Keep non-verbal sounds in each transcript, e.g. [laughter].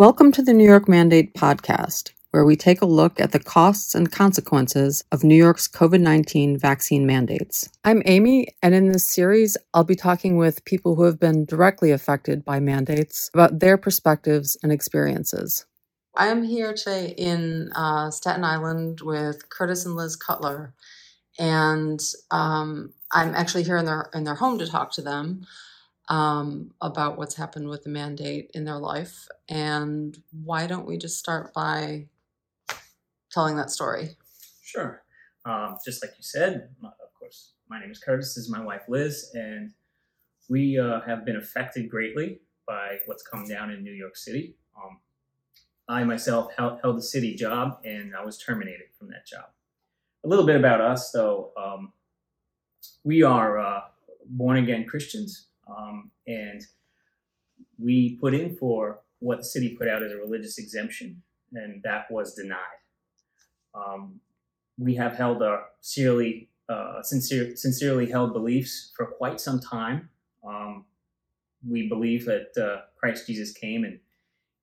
Welcome to the New York Mandate podcast, where we take a look at the costs and consequences of New York's COVID 19 vaccine mandates. I'm Amy, and in this series, I'll be talking with people who have been directly affected by mandates about their perspectives and experiences. I am here today in uh, Staten Island with Curtis and Liz Cutler, and um, I'm actually here in their in their home to talk to them um, about what's happened with the mandate in their life. And why don't we just start by telling that story? Sure. Um, just like you said, of course, my name is Curtis. This is my wife Liz, and we uh, have been affected greatly by what's come down in New York City. Um, I myself held, held, a city job, and I was terminated from that job. A little bit about us, though. Um, we are uh, born again Christians. Um, and we put in for what the city put out as a religious exemption, and that was denied. Um, we have held our sincerely, uh, sincere, sincerely held beliefs for quite some time. Um, we believe that uh, Christ Jesus came and,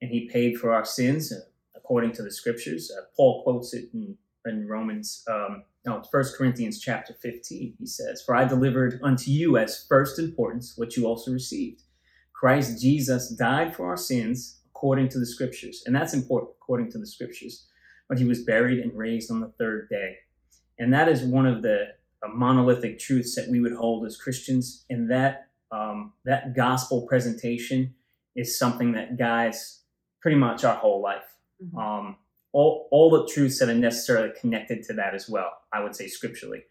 and he paid for our sins uh, according to the scriptures. Uh, Paul quotes it in, in Romans um, no, First Corinthians chapter 15, he says, For I delivered unto you as first importance what you also received. Christ Jesus died for our sins according to the scriptures. And that's important, according to the scriptures. But he was buried and raised on the third day. And that is one of the monolithic truths that we would hold as Christians. And that, um, that gospel presentation is something that guides pretty much our whole life. Mm-hmm. Um, all, all the truths that are necessarily connected to that as well, I would say scripturally.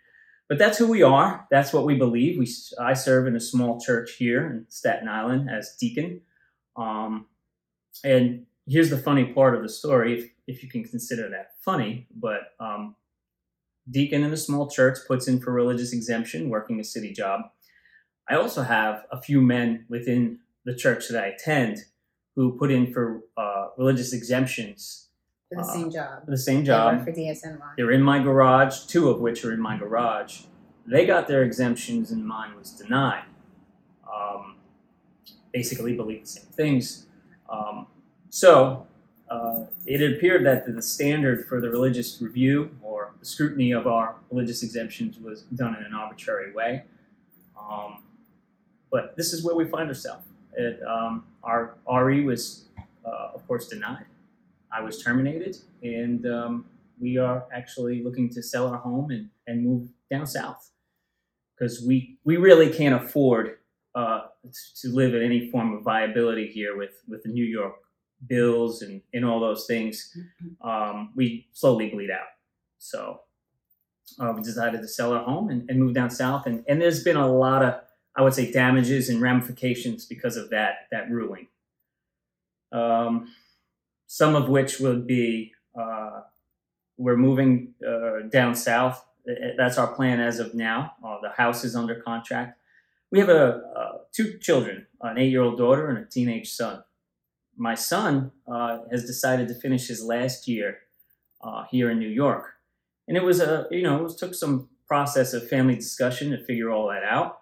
But that's who we are. That's what we believe. We, I serve in a small church here in Staten Island as deacon. Um, and here's the funny part of the story, if, if you can consider that funny. But um, deacon in a small church puts in for religious exemption, working a city job. I also have a few men within the church that I attend who put in for uh, religious exemptions for the uh, same job. The same job. for DSNY. They're in my garage, two of which are in my garage. They got their exemptions and mine was denied. Um, basically believe the same things. Um, so uh, it appeared that the standard for the religious review or the scrutiny of our religious exemptions was done in an arbitrary way. Um, but this is where we find ourselves. It, um, our RE was, uh, of course, denied. I was terminated, and um, we are actually looking to sell our home and, and move down south because we we really can't afford uh, to live in any form of viability here with with the New York bills and, and all those things. Mm-hmm. Um, we slowly bleed out. So uh, we decided to sell our home and, and move down south. And, and there's been a lot of, I would say, damages and ramifications because of that that ruling. Um, some of which would be uh, we're moving uh, down south. That's our plan as of now. Uh, the house is under contract. We have a, uh, two children, an eight-year-old daughter and a teenage son. My son uh, has decided to finish his last year uh, here in New York, and it was a you know it took some process of family discussion to figure all that out,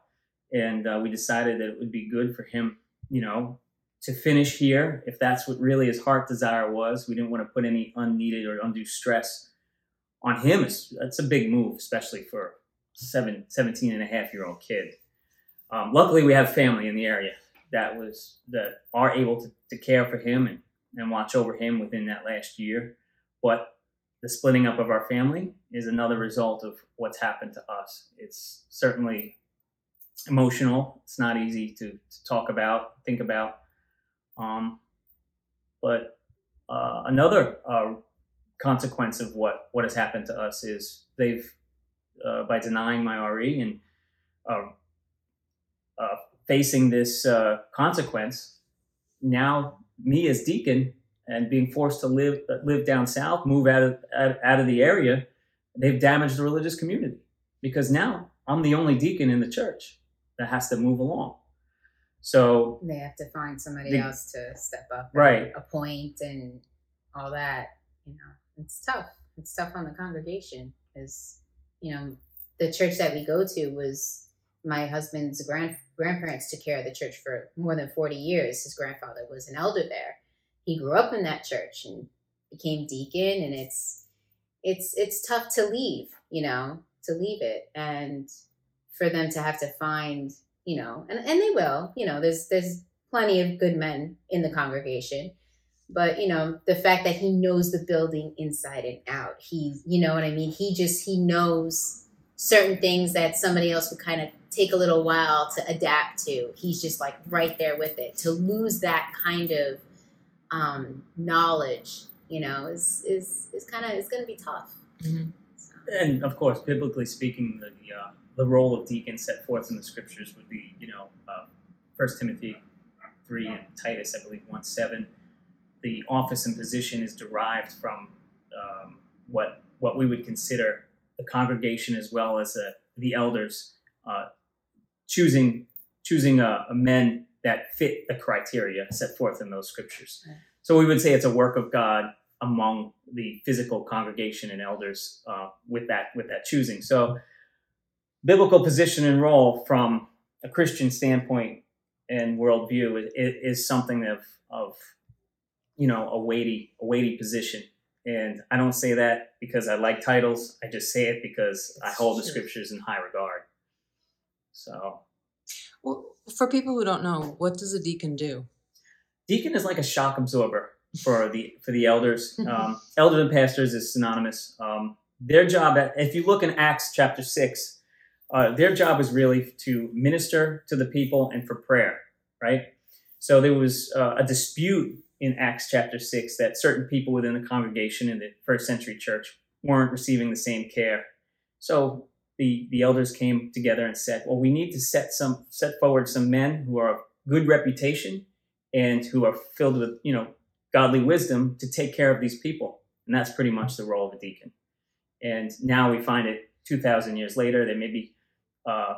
and we decided that it would be good for him, you know, to finish here, if that's what really his heart desire was. We didn't want to put any unneeded or undue stress on him. That's a big move, especially for seven, 17 and a half year old kid. Um, luckily, we have family in the area that was that are able to, to care for him and, and watch over him within that last year. But the splitting up of our family is another result of what's happened to us. It's certainly emotional. It's not easy to, to talk about, think about. Um, but uh, another uh, consequence of what, what has happened to us is they've, uh, by denying my RE and uh, uh, facing this uh, consequence, now me as deacon and being forced to live live down south, move out of out of the area, they've damaged the religious community because now I'm the only deacon in the church that has to move along. So they have to find somebody the, else to step up, right? Appoint and all that. You know, it's tough. It's tough on the congregation because you know the church that we go to was my husband's grand grandparents took care of the church for more than forty years. His grandfather was an elder there, he grew up in that church and became deacon and it's it's it's tough to leave you know to leave it and for them to have to find you know and, and they will you know there's there's plenty of good men in the congregation but you know the fact that he knows the building inside and out he you know what i mean? He just he knows certain things that somebody else would kind of take a little while to adapt to. He's just like right there with it. To lose that kind of um, knowledge you know is is is kind of it's going to be tough. Mm-hmm. so, And of course, biblically speaking, the uh, the role of deacon set forth in the scriptures would be, you know, uh, First Timothy three and Titus, I believe one seven. The office and position is derived from um, what what we would consider the congregation as well as uh, the elders uh, choosing choosing a men that fit the criteria set forth in those scriptures. So we would say it's a work of God among the physical congregation and elders uh, with that with that choosing. So biblical position and role from a Christian standpoint and worldview is, is something of of you know a weighty a weighty position. And I don't say that because I like titles. I just say it because I hold the scriptures in high regard. So Well, for people who don't know, what does a deacon do? deacon is like a shock absorber for the [laughs] for the elders. Um, elders and pastors is synonymous. Um, their job, at, if you look in Acts chapter six, uh, their job is really to minister to the people and for prayer, right? So there was uh, a dispute in Acts chapter six that certain people within the congregation in the first century church weren't receiving the same care. So the the elders came together and said, "Well, we need to set some set forward some men who are of good reputation and who are filled with you know godly wisdom to take care of these people." And that's pretty much the role of a deacon. And now we find it 2,000 years later, there may be uh,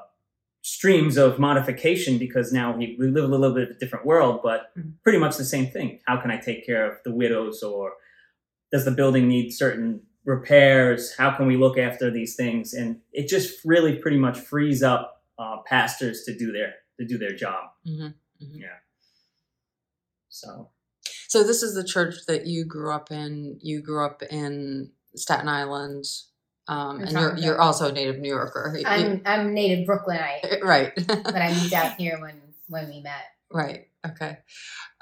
streams of modification because now we, we live in a little bit of a different world, but Mhm. pretty much the same thing. How can I take care of the widows or does the building need certain repairs? How can we look after these things? And it just really pretty much frees up uh, pastors to do their to do their job. mm-hmm Yeah. So So this is the church that you grew up in. You grew up in Staten Island, um, and you're you're also a native New Yorker, i'm i'm native brooklynite [laughs] right? but i moved out [laughs] here when when we met right. Okay.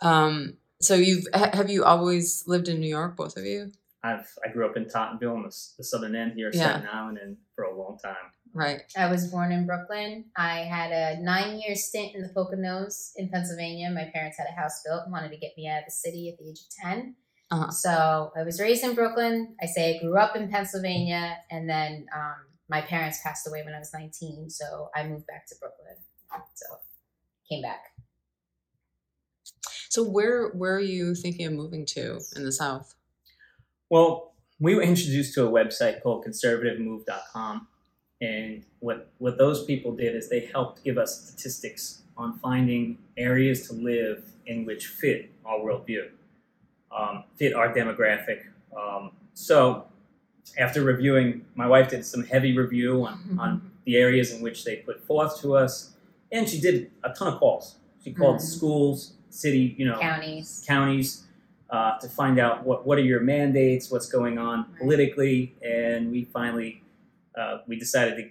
Um, so you've ha- have you always lived in New York, both of you? I've I grew up in Tottenville, on the, the southern end here, of Yeah. Staten Island, and for a long time. Right. I was born in Brooklyn. I had a nine year stint in the Poconos in Pennsylvania. My parents had a house built and wanted to get me out of the city at the age of 10. Uh-huh. So I was raised in Brooklyn. I say I grew up in Pennsylvania. And then um, my parents passed away when I was 19. So I moved back to Brooklyn. So came back. So where where are you thinking of moving to in the South? Well, we were introduced to a website called conservativemove.com. And what, what those people did is they helped give us statistics on finding areas to live in which fit our worldview, um, fit our demographic. Um, so, after reviewing, my wife did some heavy review on, [laughs] on the areas in which they put forth to us, and she did a ton of calls. She called Mhm. schools, city, you know, Counties. counties uh, to find out what, what are your mandates, what's going on Right. politically, and we finally uh, we decided to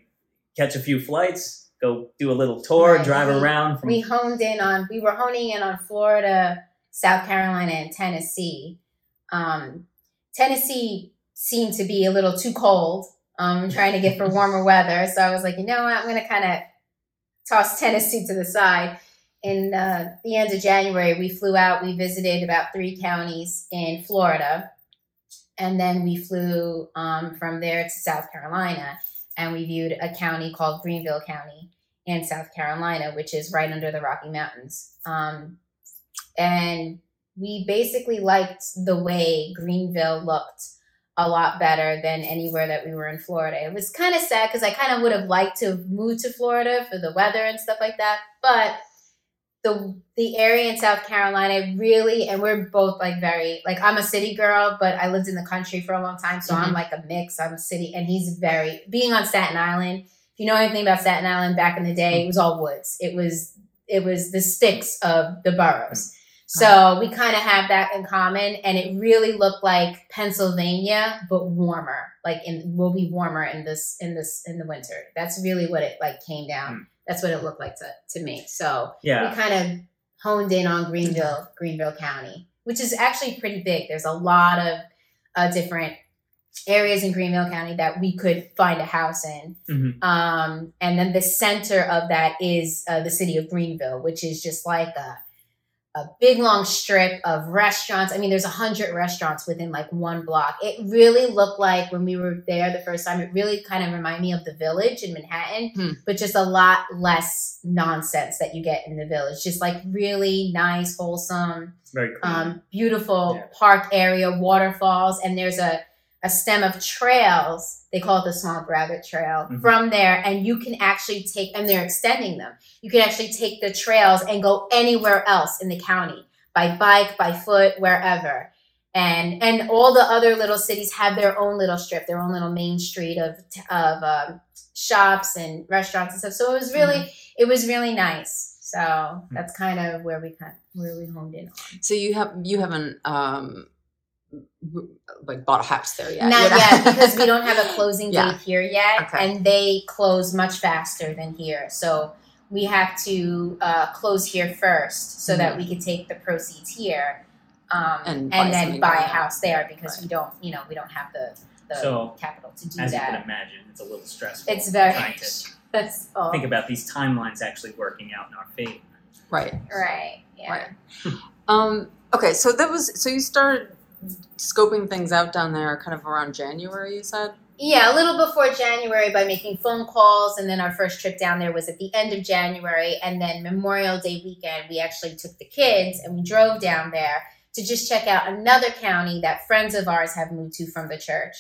catch a few flights, go do a little tour, Right. drive We- around from We honed in on, we were honing in on Florida, South Carolina, and Tennessee. Um, Tennessee seemed to be a little too cold. Um, [laughs] trying to get for warmer weather. So I was like, you know what? I'm going to kind of toss [laughs] Tennessee to the side. In uh, the end of January, we flew out. We visited about three counties in Florida. And then we flew um, from there to South Carolina. And we viewed a county called Greenville County in South Carolina, which is right under the Rocky Mountains. Um, and we basically liked the way Greenville looked a lot better than anywhere that we were in Florida. It was kind of sad because I kind of would have liked to have moved to Florida for the weather and stuff like that. But the the area in South Carolina really, and we're both like very like I'm a city girl, but I lived in the country for a long time, so I'm Mhm. like a mix. I'm a city, and he's very being on Staten Island. If you know anything about Staten Island back in the day, it was all woods. It was it was the sticks of the boroughs. So we kind of have that in common, and it really looked like Pennsylvania, but warmer. Like in will be warmer in this in this in the winter. That's really what it like came down. Hmm. That's what it looked like to to me. So Yeah. we kind of honed in on Greenville, Greenville County, which is actually pretty big. There's a lot of uh, different areas in Greenville County that we could find a house in. Mhm. Um, and then the center of that is uh, the city of Greenville, which is just like a a big long strip of restaurants. I mean, there's a hundred restaurants within like one block. It really looked like when we were there the first time. It really kind of reminded me of the Village in Manhattan, Hmm. but just a lot less nonsense that you get in the Village. Just like really nice, wholesome Very um, beautiful Yeah. park area, waterfalls, and there's a, a stem of trails. They call it the Swamp Rabbit Trail Mhm. from there, and you can actually take, and they're extending them. You can actually take the trails and go anywhere else in the county by bike, by foot, wherever. And and all the other little cities have their own little strip, their own little main street of of um, shops and restaurants and stuff. So it was really it was really nice. So that's kind of where we kind where we honed in on. So you have you haven't um w- like bought a house there yet? Not you know? yet, because we don't have a [laughs] closing Yeah. date here yet, Okay. and they close much faster than here. So we have to uh, close here first, so that we can take the proceeds here, um, Mm-hmm. And and, buy then buy a house there because Right. we don't, you know, we don't have the, the So, capital to do As you can that. imagine, it's a little stressful. It's very trying to [laughs] that's all think about these timelines actually working out in our favor. Right. right. Yeah. Right. [laughs] Um, okay, so that was so you started scoping things out down there kind of around January, you said? Yeah, a little before January by making phone calls, and then our first trip down there was at the end of January, and then Memorial Day weekend we actually took the kids and we drove down there to just check out another county that friends of ours have moved to from the church.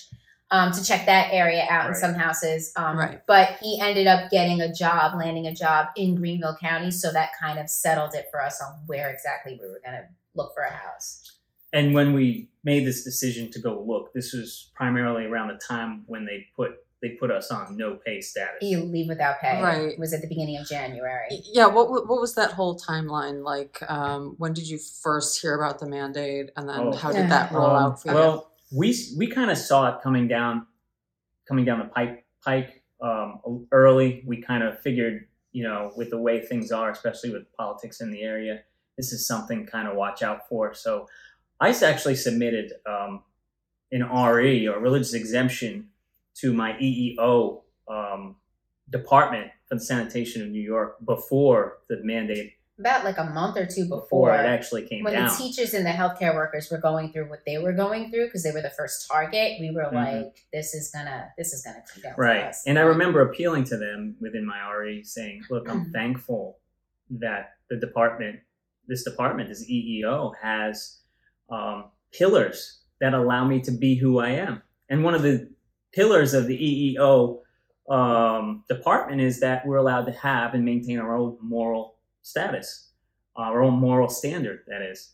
Um, to check that area out in some houses. Um, Right. But he ended up getting a job, landing a job in Greenville County. So that kind of settled it for us on where exactly we were going to look for a house. And when we made this decision to go look, this was primarily around the time when they put they put us on no pay status. You leave without pay. Right. It was at the beginning of January. Yeah, what what was that whole timeline like? Um, when did you first hear about the mandate, and then Oh. how did that roll Um, out for you? Well, we we kind of saw it coming down, coming down the pipe pike um, early. We kind of figured, you know, with the way things are, especially with politics in the area, this is something kind of watch out for. So, ICE actually submitted um, an RE or religious exemption to my EEO um, department for the sanitation of New York before the mandate about like a month or two before before, it actually came when down. the teachers and the healthcare workers were going through what they were going through because they were the first target we were Mhm. like this is gonna this is gonna come down Right. And I remember appealing to them within my RE saying, look, I'm Mhm. thankful that the department, this department, this EEO, has um, pillars that allow me to be who I am. And one of the pillars of the EEO um, department is that we're allowed to have and maintain our own moral status, our own moral standard, that is.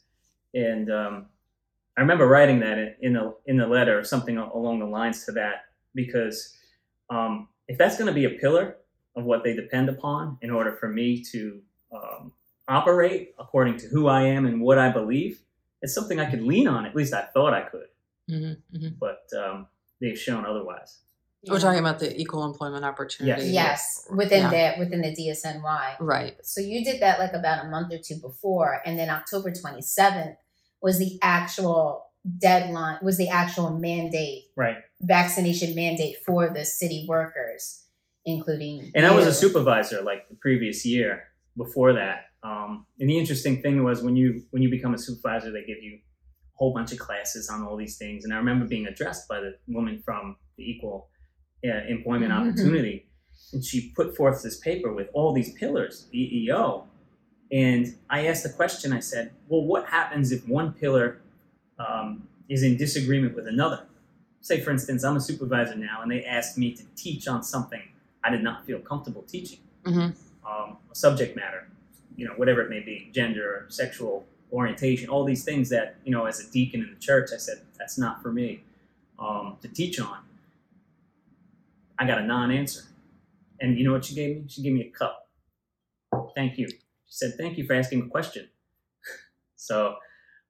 And um, I remember writing that in- the in the letter, or something along the lines to that, because um, if that's going to be a pillar of what they depend upon in order for me to um, operate according to who I am and what I believe, it's something I could lean on. At least I thought I could, hmm hmm but um, they've shown otherwise. We're talking about the equal employment opportunity. yes within Yeah. the within the dsny Right. so you did that like about a month or two before and then october 27th was the actual deadline was the actual mandate Right. vaccination mandate for the city workers including And I was a supervisor like the previous year before that. Um, and the interesting thing was when you when you become a supervisor, they give you a whole bunch of classes on all these things. And I remember being addressed by the woman from the Equal uh, Employment Mhm. Opportunity, and she put forth this paper with all these pillars, EEO. And I asked the question. I said, "Well, what happens if one pillar um, is in disagreement with another?" Say, for instance, I'm a supervisor now, and they asked me to teach on something I did not feel comfortable teaching. hmm Um, subject matter, you know, whatever it may be, gender, sexual orientation, all these things that, you know, as a deacon in the church, I said, that's not for me um, to teach on. I got a non answer. And you know what she gave me? She gave me a cup. Thank you. She said, thank you for asking a question. [laughs] So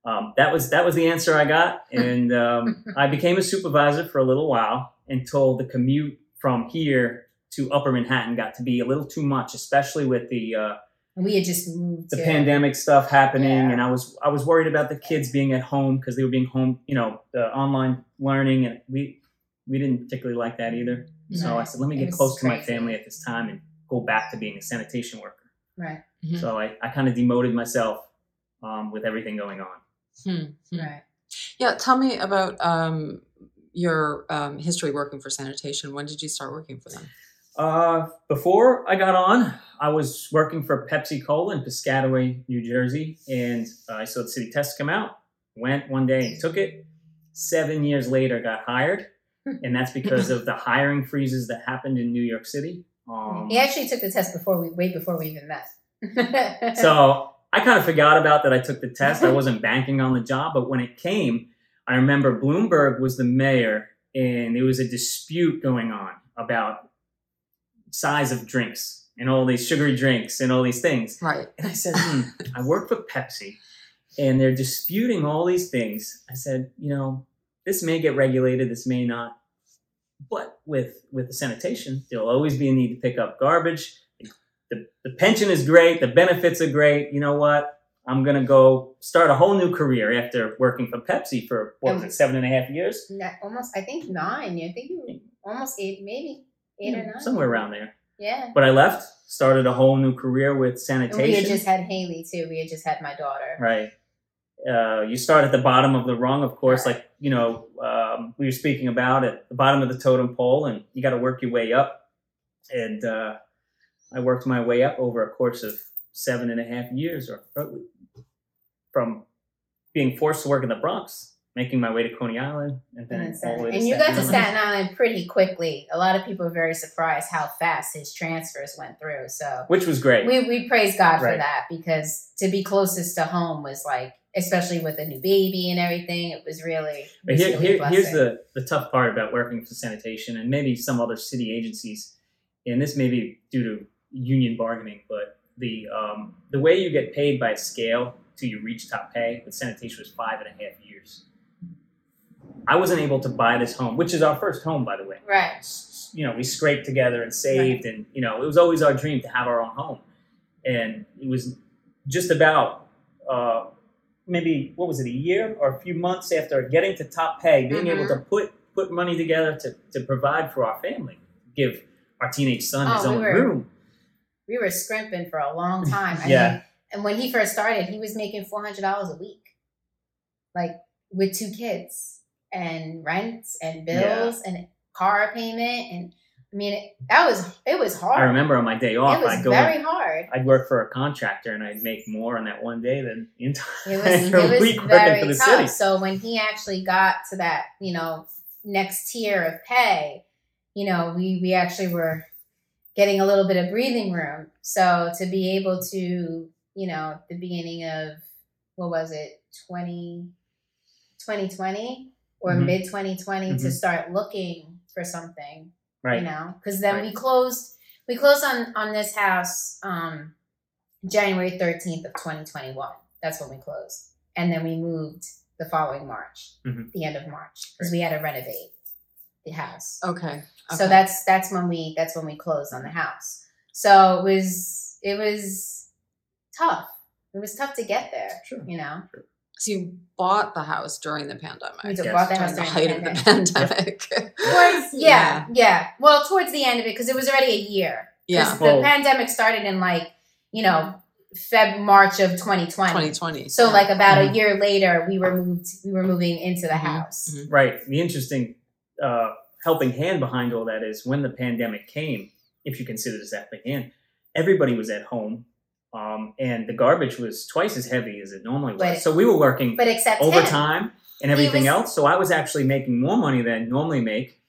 um, that was that was the answer I got, and um, [laughs] I became a supervisor for a little while until the commute from here to Upper Manhattan got to be a little too much, especially with the uh, we had just moved the to, pandemic stuff happening, Yeah. and I was I was worried about the kids being at home because they were being home, you know, the online learning, and we we didn't particularly like that either. So I said, let me get was close to my family at this time and go back to being a sanitation worker. Right, Mhm. So I, I kind of demoted myself um, with everything going on. Hmm, hmm. right. Yeah, tell me about um, your um, history working for sanitation. When did you start working for them? Uh, before I got on, I was working for Pepsi Cola in Piscataway, New Jersey, and uh, I saw the city test come out. Went one day and took it. Seven years later, got hired, and that's because of the hiring freezes that happened in New York City. Um, He actually took the test before we, way before we even met. [laughs] so I kind of forgot about that. I took the test. I wasn't banking on the job, but when it came, I remember Bloomberg was the mayor, and there was a dispute going on about size of drinks and all these sugary drinks and all these things. Right. And I said, hmm, I work for Pepsi, and they're disputing all these things. I said, you know, this may get regulated, this may not. But with with the sanitation, there'll always be a need to pick up garbage. The, the pension is great, the benefits are great. You know what? I'm gonna go start a whole new career after working for Pepsi for what was it, seven and a half years? Not- almost, I think nine. I think almost eight, maybe eight or nine. Somewhere around there. Yeah. But I left, started a whole new career with And sanitation. we had just had Haley too. We had just had my daughter. Right. Uh, you start at the bottom of the rung, of course, like, you know, um, we were speaking about at the bottom of the totem pole, and you got to work your way up. And uh, I worked my way up over a course of seven and a half years, or or from being forced to work in the Bronx, making my way to Coney Island, and then And, all the way to and you got to. Staten Island pretty quickly. A lot of people were very surprised how fast his transfers went through. So which was great. we, we praise God for that because to be closest to home was like, especially with a new baby and everything, it was really. But here, really here, here's the, the tough part about working for sanitation and maybe some other city agencies, and this may be due to union bargaining, but the um, the way you get paid by scale till you reach top pay with sanitation was five and a half years. I wasn't able to buy this home, which is our first home, by the way. right. S- You know, we scraped together and saved, and you know, it was always our dream to have our own home, and it was just about uh, maybe what was it, a year or a few months after getting to top pay, being able to put put money together to to provide for our family, give our teenage son his Oh, we own were- room. We were scrimping for a long [laughs] time. I Yeah. mean, and when he first started, he was making four hundred dollars a week, like with two kids and rents and bills and car payment and I mean it, that was it was hard. I remember on my day off, it was I'd go, very hard. I'd work for a contractor, and I'd make more on that one day than the entire It [laughs] was it week was working very for the tough. city. So when he actually got to that, you know, next tier of pay, you know, we we actually were getting a little bit of breathing room. So to be able to, you know, the beginning of what was it, 20, 2020 or Mhm. mid 2020 to Mhm. start looking for something Right. you know because then we closed we closed on on this house um january 13th of 2021 that's when we closed and then we moved the following march Mhm. the end of march because we had to renovate the house Okay. so that's that's when we that's when we closed on the house so it was it was tough it was tough to get there Sure. you know So you bought the house during the pandemic. we Yes. bought the during house the during height the of the pandemic. [laughs] pandemic. towards yeah, yeah well towards the end of it because it was already a year yeah. 'Cause Well- the pandemic started in like, you know, Feb March of 2020. 2020. So yeah. like about Mhm. a year later, we were moved. We were moving into the Mhm. house. Mhm. Right. The interesting uh, helping hand behind all that is when the pandemic came, if you consider this helping hand, everybody was at home. Um, and the garbage was twice as heavy as it normally was. But- so we were working But except him, overtime and everything was- else. So I was actually making more money than I normally make.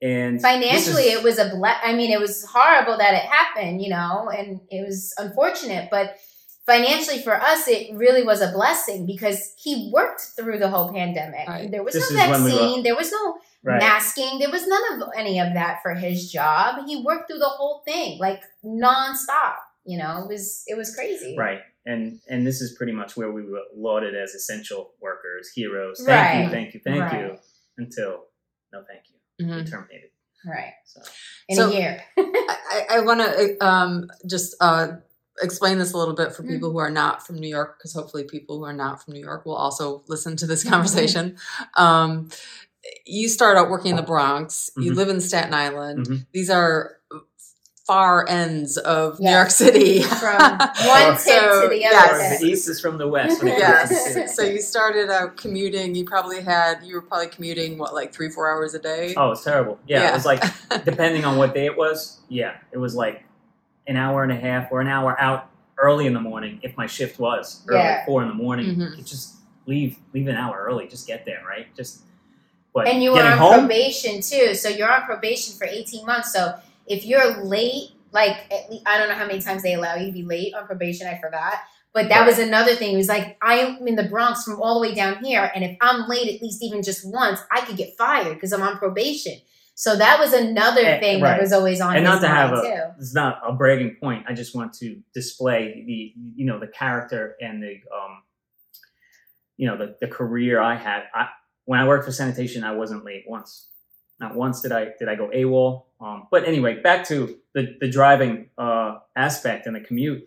And financially, is- it was a ble- I mean, it was horrible that it happened, you know, and it was unfortunate. But financially, for us, it really was a blessing because he worked through the whole pandemic. Right. There was This no is we were- vaccine. there was no right. masking. There was none of any of that for his job. He worked through the whole thing like nonstop. You know, it was it was crazy. Right. and and this is pretty much where we were lauded as essential workers, heroes. Thank you, thank you, thank you. Until no, thank you. Mhm. Terminated. Right. So In So- a year. [laughs] I, I want to um, just uh, explain this a little bit for Mm. people who are not from New York, because hopefully people who are not from New York will also listen to this conversation. Um, you start out working in the Bronx. You Mhm. live in Staten Island. Mhm. These are far ends of New York City. [laughs] From one [laughs] tip So, to the other. yes. the east is from the west. When it comes to the city. yes. So you started out commuting. You probably had you were probably commuting what like three four hours a day. Oh, it's terrible. Yeah, Yeah. it was like [laughs] depending on what day it was. Yeah, it was like an hour and a half or an hour out early in the morning if my shift was early, Yeah. four in the morning. Mhm. Just leave leave an hour early. Just get there, right? Just but and you were on home. probation too. So you're on probation for 18 months. So if you're late, like at least, I don't know how many times they allow you to be late on probation. I forgot. But that was another thing. It was like I'm in the Bronx from all the way down here, and if I'm late at least even just once, I could get fired because I'm on probation. So that was another Eh, thing right. that was always on and not to have a too. it's not a bragging point. I just want to display the you know the character and the um you know the, the career I had. I when I worked for sanitation, I wasn't late once. Not once did I did I go AWOL. Um, but anyway, back to the the driving uh, aspect and the commute.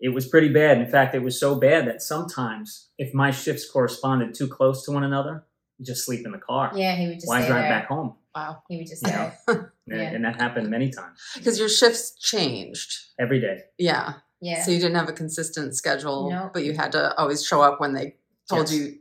It was pretty bad. In fact, it was so bad that sometimes if my shifts corresponded too close to one another, you just sleep in the car. Yeah, he would just Why stay drive there. back home? Wow. He would just Yeah. stay. [laughs] And, Yeah. and that happened many times Because your shifts changed. every day. Yeah. Yeah. So you didn't have a consistent schedule, No. but you had to always show up when they told Yes. you.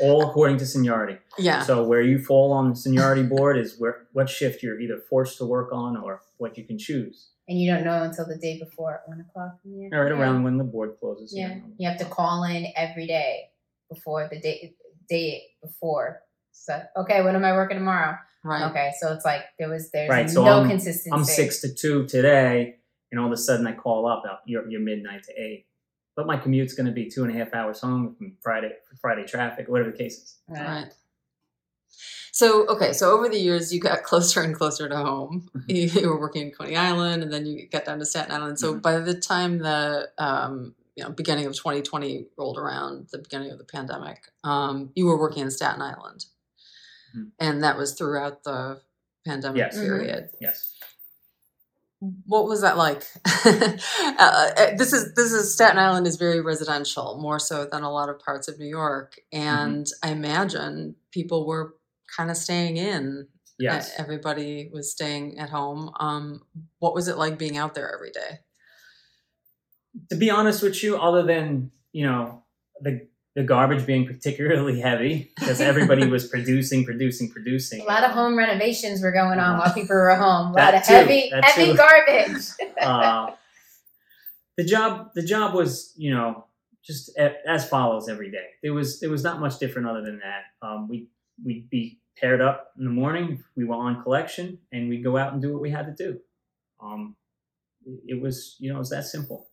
All according to seniority. Yeah. So where you fall on the seniority board is where what shift you're either forced to work on or what you can choose. and you don't know until the day before at one o'clock in the All right, afternoon. around when the board closes. Yeah, know. you have to call in every day before the day day before. So okay, when am I working tomorrow? right. Okay, so it's like there was there's Right, so no I'm- consistency. I'm six to two today, and all of a sudden I call up. uh, You're, you're midnight to eight, but my commute's going to be two and a half hours home from Friday Friday traffic, whatever the case is. Right. Right. So okay, so over the years you got [laughs] closer and closer to home. You, you were working in Coney Island, and then you got down to Staten Island. So Mhm. by the time the um, you know beginning of 2020 rolled around, the beginning of the pandemic, um, you were working in Staten Island, Mhm. and that was throughout the pandemic Yes. Period. Yes. What was that like? [laughs] uh, uh, this is this is Staten Island is very residential, more so than a lot of parts of New York, and I imagine people were kind of staying in. Yes. Everybody was staying at home. Um, what was it like being out there every day? to be honest with you, other than you know the the garbage being particularly heavy because everybody was [laughs] producing, producing, producing. A lot of home renovations were going on while people were home. A lot That of too, heavy, heavy too. garbage. [laughs] uh, the job the job was you know just as follows every day. There was there was not much different other than that. Um, we we'd be paired up in the morning. We were on collection, and we'd go out and do what we had to do. Um, it- it was you know it was that simple.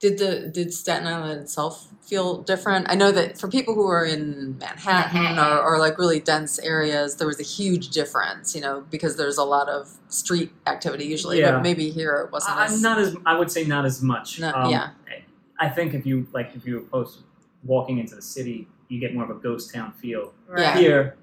Did the did Staten Island itself feel different? I know that for people who are in Manhattan, Manhattan. Or, or like really dense areas, there was a huge difference. You know, because there's a lot of street activity usually, Yeah. but maybe here it wasn't. I, as, not as I would say not as much. No, Um, yeah. I think if you like if you were opposed to walking into the city, you get more of a ghost town feel. Yeah. Here,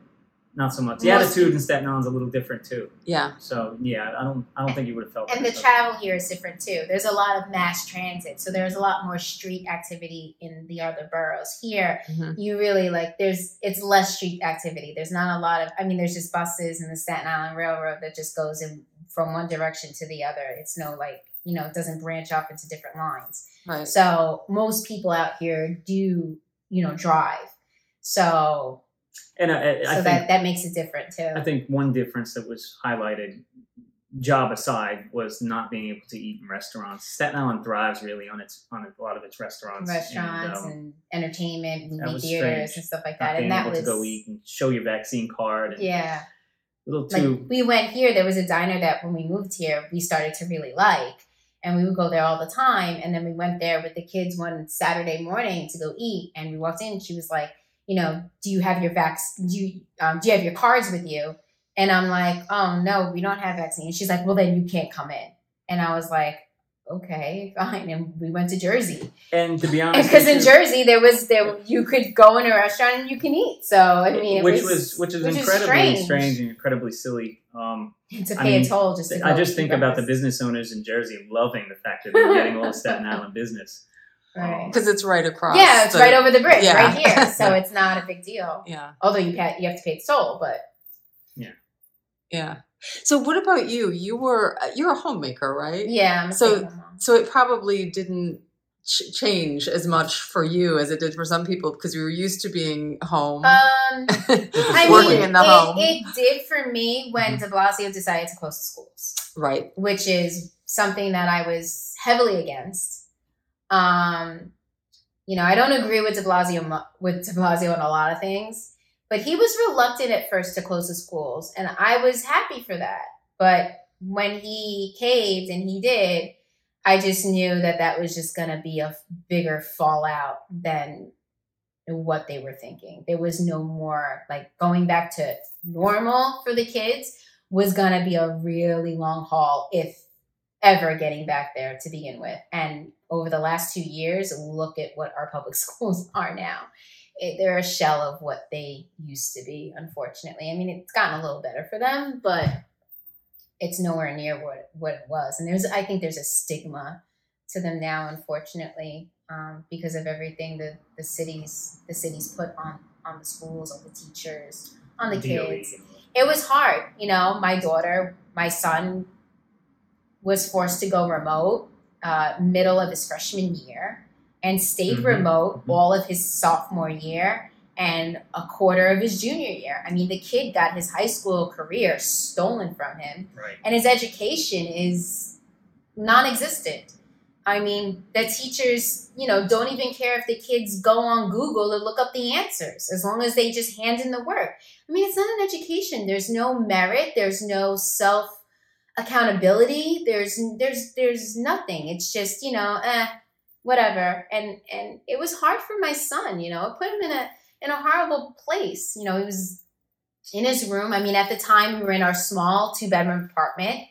not so much. The Most- attitude in Staten Island's a little different too. yeah, So yeah, I don't I don't think you would have felt. And the but- travel here is different too. There's a lot of mass transit, so there's a lot more street activity in the other boroughs. Here, Mhm. you really like there's it's less street activity. There's not a lot of I mean, there's just buses and the Staten Island Railroad that just goes in from one direction to the other. It's no like you know, it doesn't branch off into different lines. right. So most people out here do you know drive. So and I, I, so think that that makes it different too. I think one difference that was highlighted, job aside, was not being able to eat in restaurants. Staten Island thrives really on its on a lot of its restaurants. Restaurants and, and, entertainment, movie theaters and stuff like um, not that. And that able was to go eat and show your vaccine card. And yeah. little like too. we went here there was a diner that when we moved here we started to really like and we would go there all the time and then we went there with the kids one saturday morning to go eat and we walked in and she was like you know do you have your vax do you um, do you have your cards with you and i'm like oh no we don't have vaccine and she's like well then you can't come in and i was like okay, [laughs] fine. And we went to Jersey. And to be honest, [laughs] Because in Jersey there was there you could go in a restaurant and you can eat. So I mean it which was, was which is which incredibly strange. strange. and incredibly silly. Um, [laughs] to I pay a toll just to I just think about the business owners in Jersey loving the fact that they're getting all the Staten Island business. Right. Because it's right across. Yeah, it's the- right over the bridge, yeah. right here. So [laughs] it's not a big deal. Yeah. Although you pay, you have to pay the toll, but Yeah. Yeah. So what about you? You were uh, you're a homemaker, right? yeah. I'm So- So it probably didn't ch- change as much for you as it did for some people because we were used to being home, Um, [laughs] I working mean, in the it, home. it did for me when De Blasio decided to close the schools. right. which is something that I was heavily against. Um, you know, I don't agree with De Blasio with De Blasio on a lot of things, but he was reluctant at first to close the schools, and I was happy for that. But when he caved, and he did, I just knew that that was just going to be a bigger fallout than what they were thinking. There was no more like going back to normal for the kids was going to be a really long haul if ever getting back there to begin with. And over the last two years, look at what our public [laughs] schools are now. It, they're a shell of what they used to be, unfortunately. I mean, it's gotten a little better for them, but it's nowhere near what, what it was. And there's, I think there's a stigma to them now, unfortunately, um, because of everything the, the cities, the cities put on, on the schools, on the teachers, on the kids it was hard. You know, my daughter, my son was forced to go remote uh, middle of his freshman year and stayed Mhm. remote Mhm. all of his sophomore year and a quarter of his junior year. I mean, the kid got his high school career stolen from him Right. and his education is non-existent. I mean, the teachers, you know, don't even care if the kids go on Google to look up the answers, as long as they just hand in the work. I mean, it's not an education. There's no merit. There's no self accountability. There's there's there's nothing. It's just you know, eh, whatever. And and it was hard for my son. You know, it put him in a in a horrible place. You know, he was in his room. I mean, at the time we were in our small two bedroom apartment.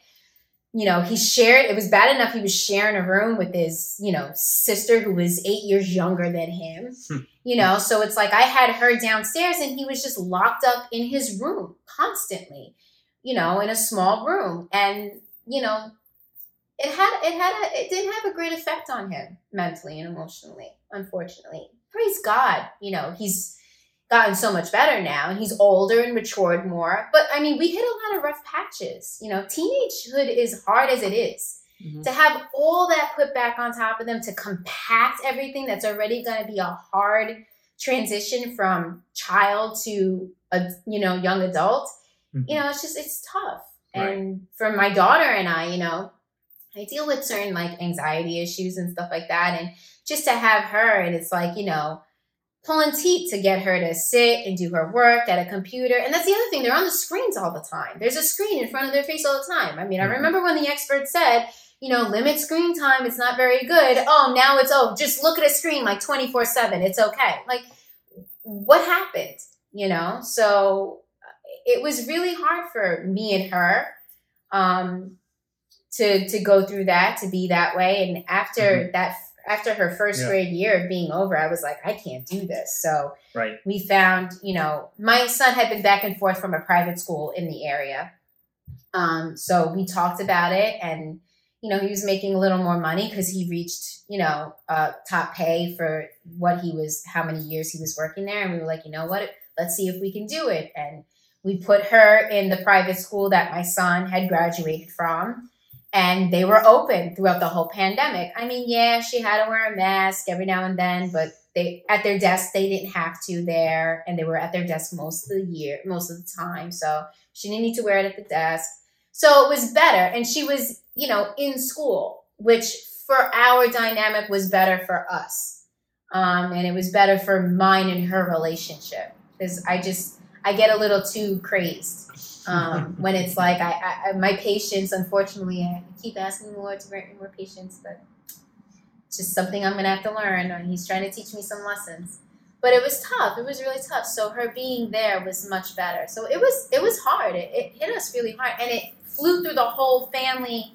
You know, he shared. It was bad enough he was sharing a room with his you know sister who was eight years younger than him. Hmm. You know, so it's like I had her downstairs and he was just locked up in his room constantly you know, in a small room. And, you know, it had it had a it didn't have a great effect on him mentally and emotionally, unfortunately. Praise God, you know, he's gotten so much better now and he's older and matured more. But I mean, we hit a lot of rough patches. You know, teenagehood is hard as it is. Mhm. To have all that put back on top of them, to compact everything that's already going to be a hard transition from child to a you know young adult Mhm. you know, it's just it's tough. Right. And for my daughter and I, you know, I deal with certain like anxiety issues and stuff like that. And just to have her, and it's like, you know, pulling teeth to get her to sit and do her work at a computer. And that's the other thing, they're on the screens all the time. There's a screen in front of their face all the time. I mean, I Mhm. remember when the expert said, you know, limit screen time, it's not very good. Oh, now it's oh, just look at a screen like 24-7. It's okay. Like, what happened? You know? So it was really hard for me and her um, to to go through that, to be that way. And after that, after her first Yeah. grade year of being over, I was like, I can't do this. So Right. we found, you know, my son had been back and forth from a private school in the area. Um, so we talked about it and you know, he was making a little more money because he reached, you know, uh, top pay for what he was, how many years he was working there. And we were like, you know what, let's see if we can do it. And we put her in the private school that my son had graduated from. And they were open throughout the whole pandemic. I mean, yeah, she had to wear a mask every now and then, but they at their desk they didn't have to there, and they were at their desk most of the year, most of the time. So she didn't need to wear it at the desk. So it was better, and she was, you know, in school, which for our dynamic was better for us, um, and it was better for mine and her relationship because I just I get a little too crazed um, [laughs] when it's like I, I my patience. Unfortunately, I keep asking the Lord to grant me more patience, but it's just something I'm gonna have to learn. and He's trying to teach me some lessons. But it was tough. It was really tough. So her being there was much better. So it was it was hard. It, it hit us really hard, and it flew through the whole family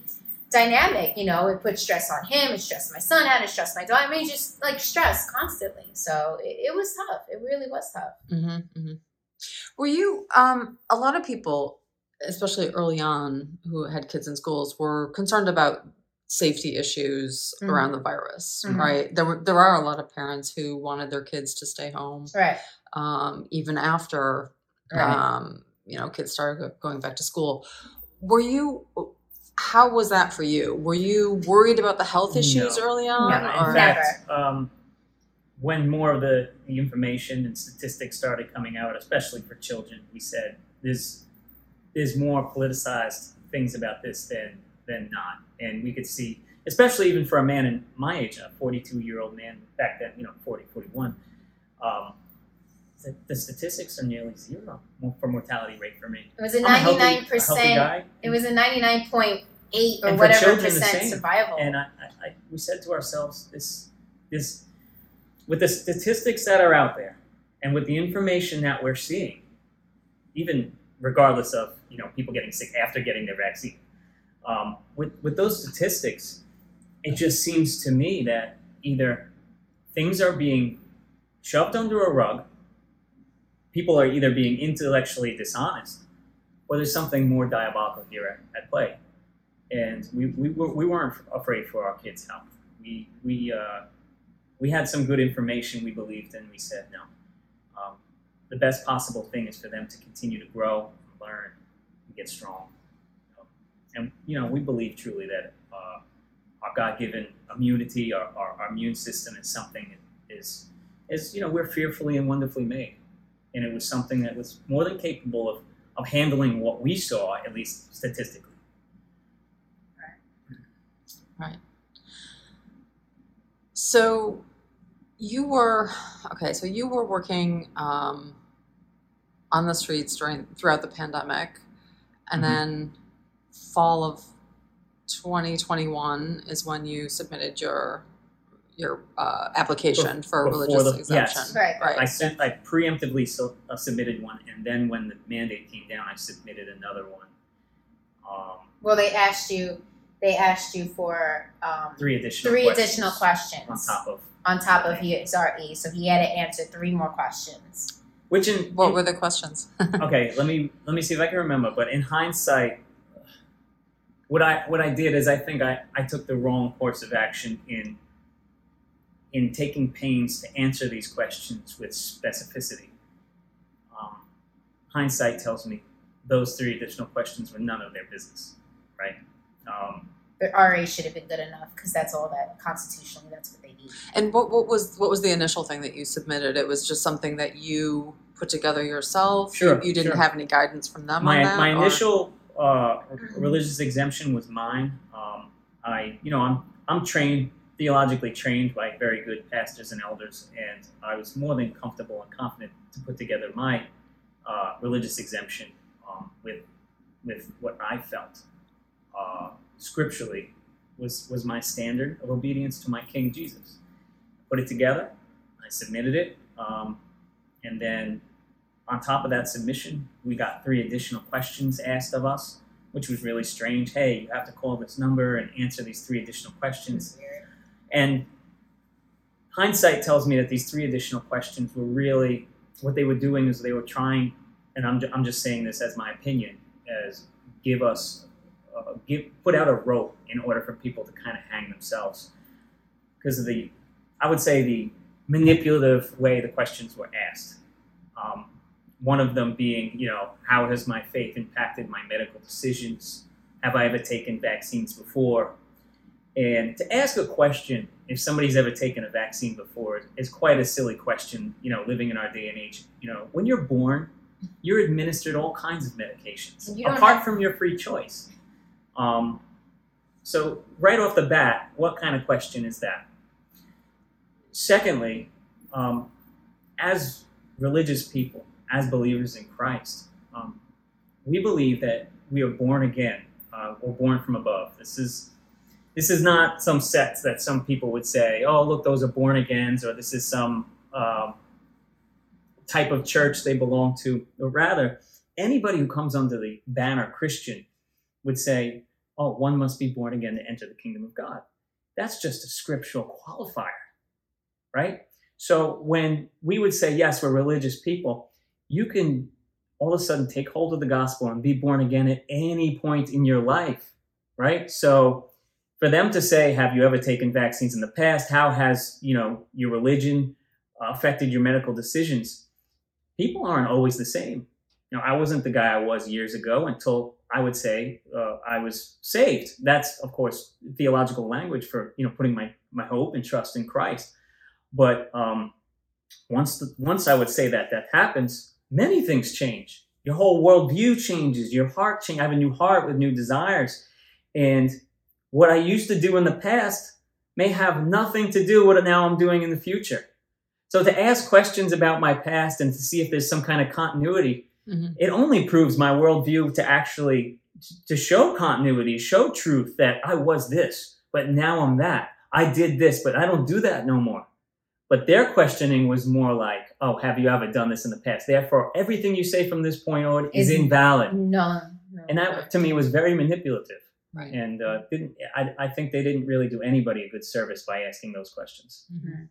dynamic. You know, it put stress on him, it stressed my son out, it stressed my daughter. I mean, just like stress constantly. So it, it was tough. It really was tough. Mm-hmm, mm-hmm. Were you, um, a lot of people, especially early on, who had kids in schools, were concerned about safety issues Mhm. around the virus, Mhm. right? There were there are a lot of parents who wanted their kids to stay home, Right. um, even after Right. um, you know kids started going back to school. Were you? How was that for you? Were you worried about the health issues No. early on? No, in or- fact, um, when more of the, the information and statistics started coming out, especially for children, we said there's there's more politicized things about this than than not, and we could see, especially even for a man in my age, a 42 year old man back then, you know, 40, 41. Um, the, the statistics are nearly zero for mortality rate for me. It was a ninety nine percent. It was a 99 point eight or whatever percent survival. and I, I, I, we said to ourselves, this, this, with the statistics that are out there, and with the information that we're seeing, even regardless of you know people getting sick after getting their vaccine, um, with with those statistics, it just seems to me that either things are being shoved under a rug, people are either being intellectually dishonest, or there's something more diabolical here at, at play and we, we, were, we weren't afraid for our kids' health. We, we, uh, we had some good information we believed in. We said, no. Um, the best possible thing is for them to continue to grow, learn, and get strong. And, you know, we believe truly that uh, our God given immunity, our, our, our immune system is something that is, is, you know, we're fearfully and wonderfully made. And it was something that was more than capable of, of handling what we saw, at least statistically. Right. Right. So you were okay. So you were working um, on the streets during throughout the pandemic, and Mhm. then fall of 2021 is when you submitted your your uh, application for Before religious the- exemption. yes. Right. Right. I sent, I preemptively so, uh, submitted one, and then when the mandate came down, I submitted another one. Um, well, they asked you. They asked you for um, three additional three questions additional questions on top of on top of his RE. So he had to answer three more questions. which in What were the questions? [laughs] okay let me let me see if i can remember but in hindsight what i what i did is i think i i took the wrong course of action in in taking pains to answer these questions with specificity um, hindsight tells me those three additional questions were none of their business right um, The RE should have been good enough because that's all that constitutionally that's what they need. and what what was what was the initial thing that you submitted? It was just something that you put together yourself. Sure, You, you didn't sure. have any guidance from them my on that. my or- initial uh, religious exemption was mine. Um, I you know I'm I'm trained theologically trained by very good pastors and elders, and I was more than comfortable and confident to put together my uh, religious exemption um, with with what I felt uh, scripturally was was my standard of obedience to my King Jesus. Put it together, I submitted it, um, and then on top of that submission, we got three additional questions asked of us, which was really strange. Hey, you have to call this number and answer these three additional questions. And hindsight tells me that these three additional questions were really what they were doing is they were trying, and I'm, I'm just saying this as my opinion, as give us, uh, give put out a rope in order for people to kind of hang themselves, because of the, I would say the manipulative way the questions were asked. Um, one of them being, you know, how has my faith impacted my medical decisions? Have I ever taken vaccines before? And to ask a question, if somebody's ever taken a vaccine before, is quite a silly question, you know, living in our day and age. You know, when you're born, you're administered all kinds of medications, And you don't apart have- from your free choice. Um, so, right off the bat, what kind of question is that? Secondly, um, as religious people, as believers in Christ, um, we believe that we are born again uh, or born from above. This is this is not some sect that some people would say, "Oh, look, those are born agains," or this is some um, type of church they belong to. Or rather, anybody who comes under the banner Christian would say, oh, one must be born again to enter the kingdom of God. That's just a scriptural qualifier, right? So when we would say, yes, we're religious people, you can all of a sudden take hold of the gospel and be born again at any point in your life, right? So for them to say, have you ever taken vaccines in the past? How has, you know, your religion uh, affected your medical decisions? People aren't always the same. You know, I wasn't the guy I was years ago until I would say uh, I was saved. That's, of course, theological language for, you know, putting my, my hope and trust in Christ. But um, once the, once I would say that that happens, many things change. Your whole worldview changes. Your heart changes. I have a new heart with new desires, and what I used to do in the past may have nothing to do with what now I'm doing in the future. So to ask questions about my past and to see if there's some kind of continuity, mm-hmm. it only proves my worldview to actually to show continuity, show truth that I was this, but now I'm that. I did this, but I don't do that no more. But their questioning was more like, "Oh, have you ever done this in the past? Therefore, everything you say from this point on is, is invalid." No, no, and that to me was very manipulative. Right. And uh, didn't I, I think they didn't really do anybody a good service by asking those questions. Mm-hmm.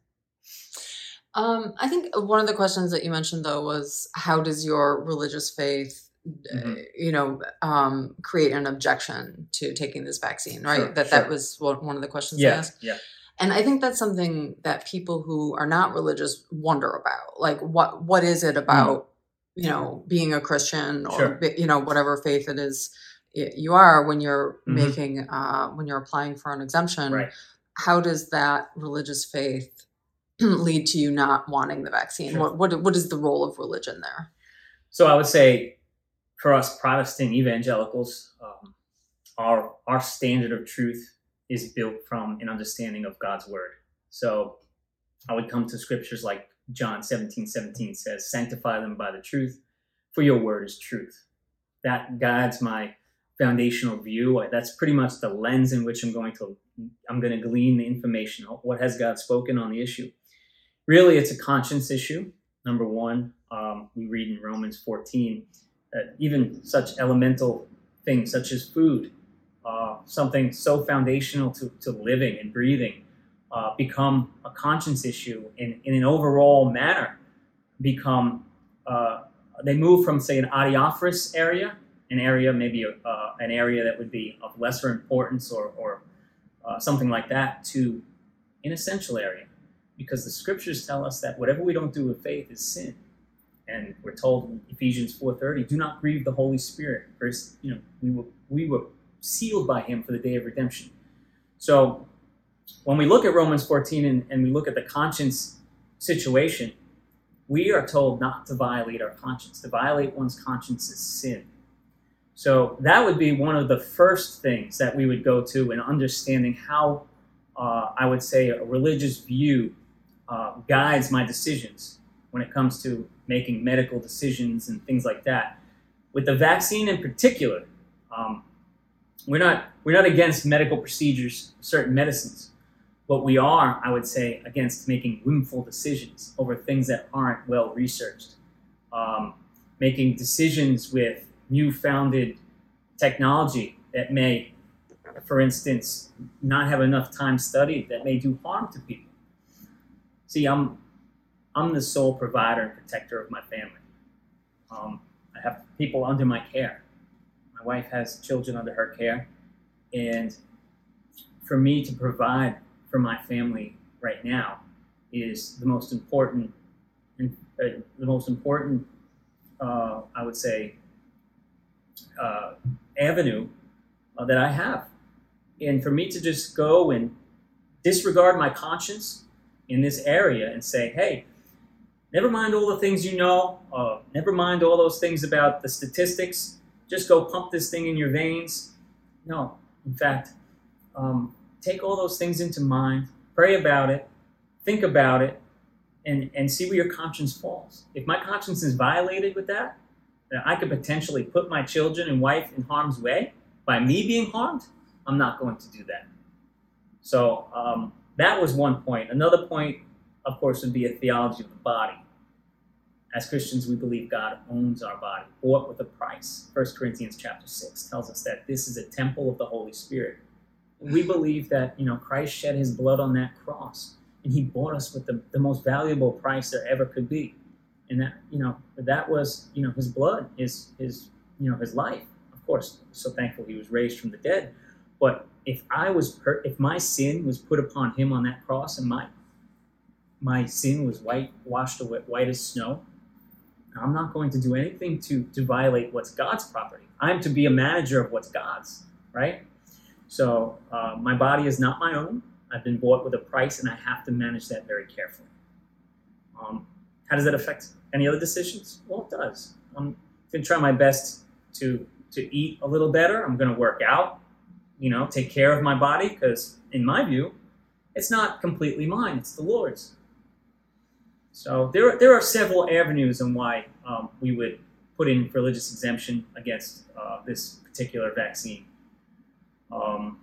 Um, I think one of the questions that you mentioned though was how does your religious faith uh, mm-hmm. you know um, create an objection to taking this vaccine right sure, that sure. that was one of the questions yeah, yeah and i think that's something that people who are not religious wonder about like what what is it about mm. you know being a christian or sure. you know whatever faith it is you are when you're mm-hmm. making uh, when you're applying for an exemption right. how does that religious faith [clears throat] lead to you not wanting the vaccine sure. what, what what is the role of religion there so i would say for us protestant evangelicals um, our our standard of truth is built from an understanding of god's word so i would come to scriptures like john 17 17 says sanctify them by the truth for your word is truth that guides my foundational view. That's pretty much the lens in which I'm going to I'm going to glean the information. What has God spoken on the issue? Really, it's a conscience issue. Number one, um, we read in Romans 14 that even such elemental things such as food, uh, something so foundational to, to living and breathing, uh, become a conscience issue in, in an overall manner. Become uh, they move from say an adiaphorous area an area, maybe uh, an area that would be of lesser importance or, or uh, something like that, to an essential area. Because the scriptures tell us that whatever we don't do with faith is sin. And we're told in Ephesians 4.30, do not grieve the Holy Spirit. First, you know, we were, we were sealed by him for the day of redemption. So when we look at Romans 14 and, and we look at the conscience situation, we are told not to violate our conscience. To violate one's conscience is sin. So that would be one of the first things that we would go to in understanding how uh, I would say a religious view uh, guides my decisions when it comes to making medical decisions and things like that. With the vaccine in particular, um, we're not we're not against medical procedures, certain medicines. What we are, I would say, against making whimful decisions over things that aren't well researched, um, making decisions with new founded technology that may, for instance, not have enough time studied that may do harm to people. See, I'm I'm the sole provider and protector of my family. Um, I have people under my care. My wife has children under her care, and for me to provide for my family right now is the most important, uh, the most important, uh, I would say, uh, avenue uh, that I have. And for me to just go and disregard my conscience in this area and say, hey, never mind all the things you know, uh, never mind all those things about the statistics, just go pump this thing in your veins. No, in fact, um, take all those things into mind, pray about it, think about it, and, and see where your conscience falls. If my conscience is violated with that, that I could potentially put my children and wife in harm's way by me being harmed, I'm not going to do that. So um, that was one point. Another point, of course, would be a theology of the body. as Christians, we believe God owns our body, bought with a price. 1 Corinthians chapter 6 tells us that this is a temple of the Holy Spirit. We believe that, you know, Christ shed his blood on that cross and he bought us with the, the most valuable price there ever could be. And that, you know, that was, you know, his blood, his, his, you know, his life. Of course, so thankful he was raised from the dead. But if I was, per- if my sin was put upon him on that cross and my, my sin was white, washed away, white as snow, I'm not going to do anything to, to violate what's God's property. I'm to be a manager of what's God's, right? So uh, my body is not my own. I've been bought with a price, and I have to manage that very carefully. Um, how does that affect any other decisions? Well, it does. I'm going to try my best to to eat a little better. I'm going to work out, you know, take care of my body because, in my view, it's not completely mine; it's the Lord's. So there, there are several avenues on why um, we would put in religious exemption against uh, this particular vaccine. Um,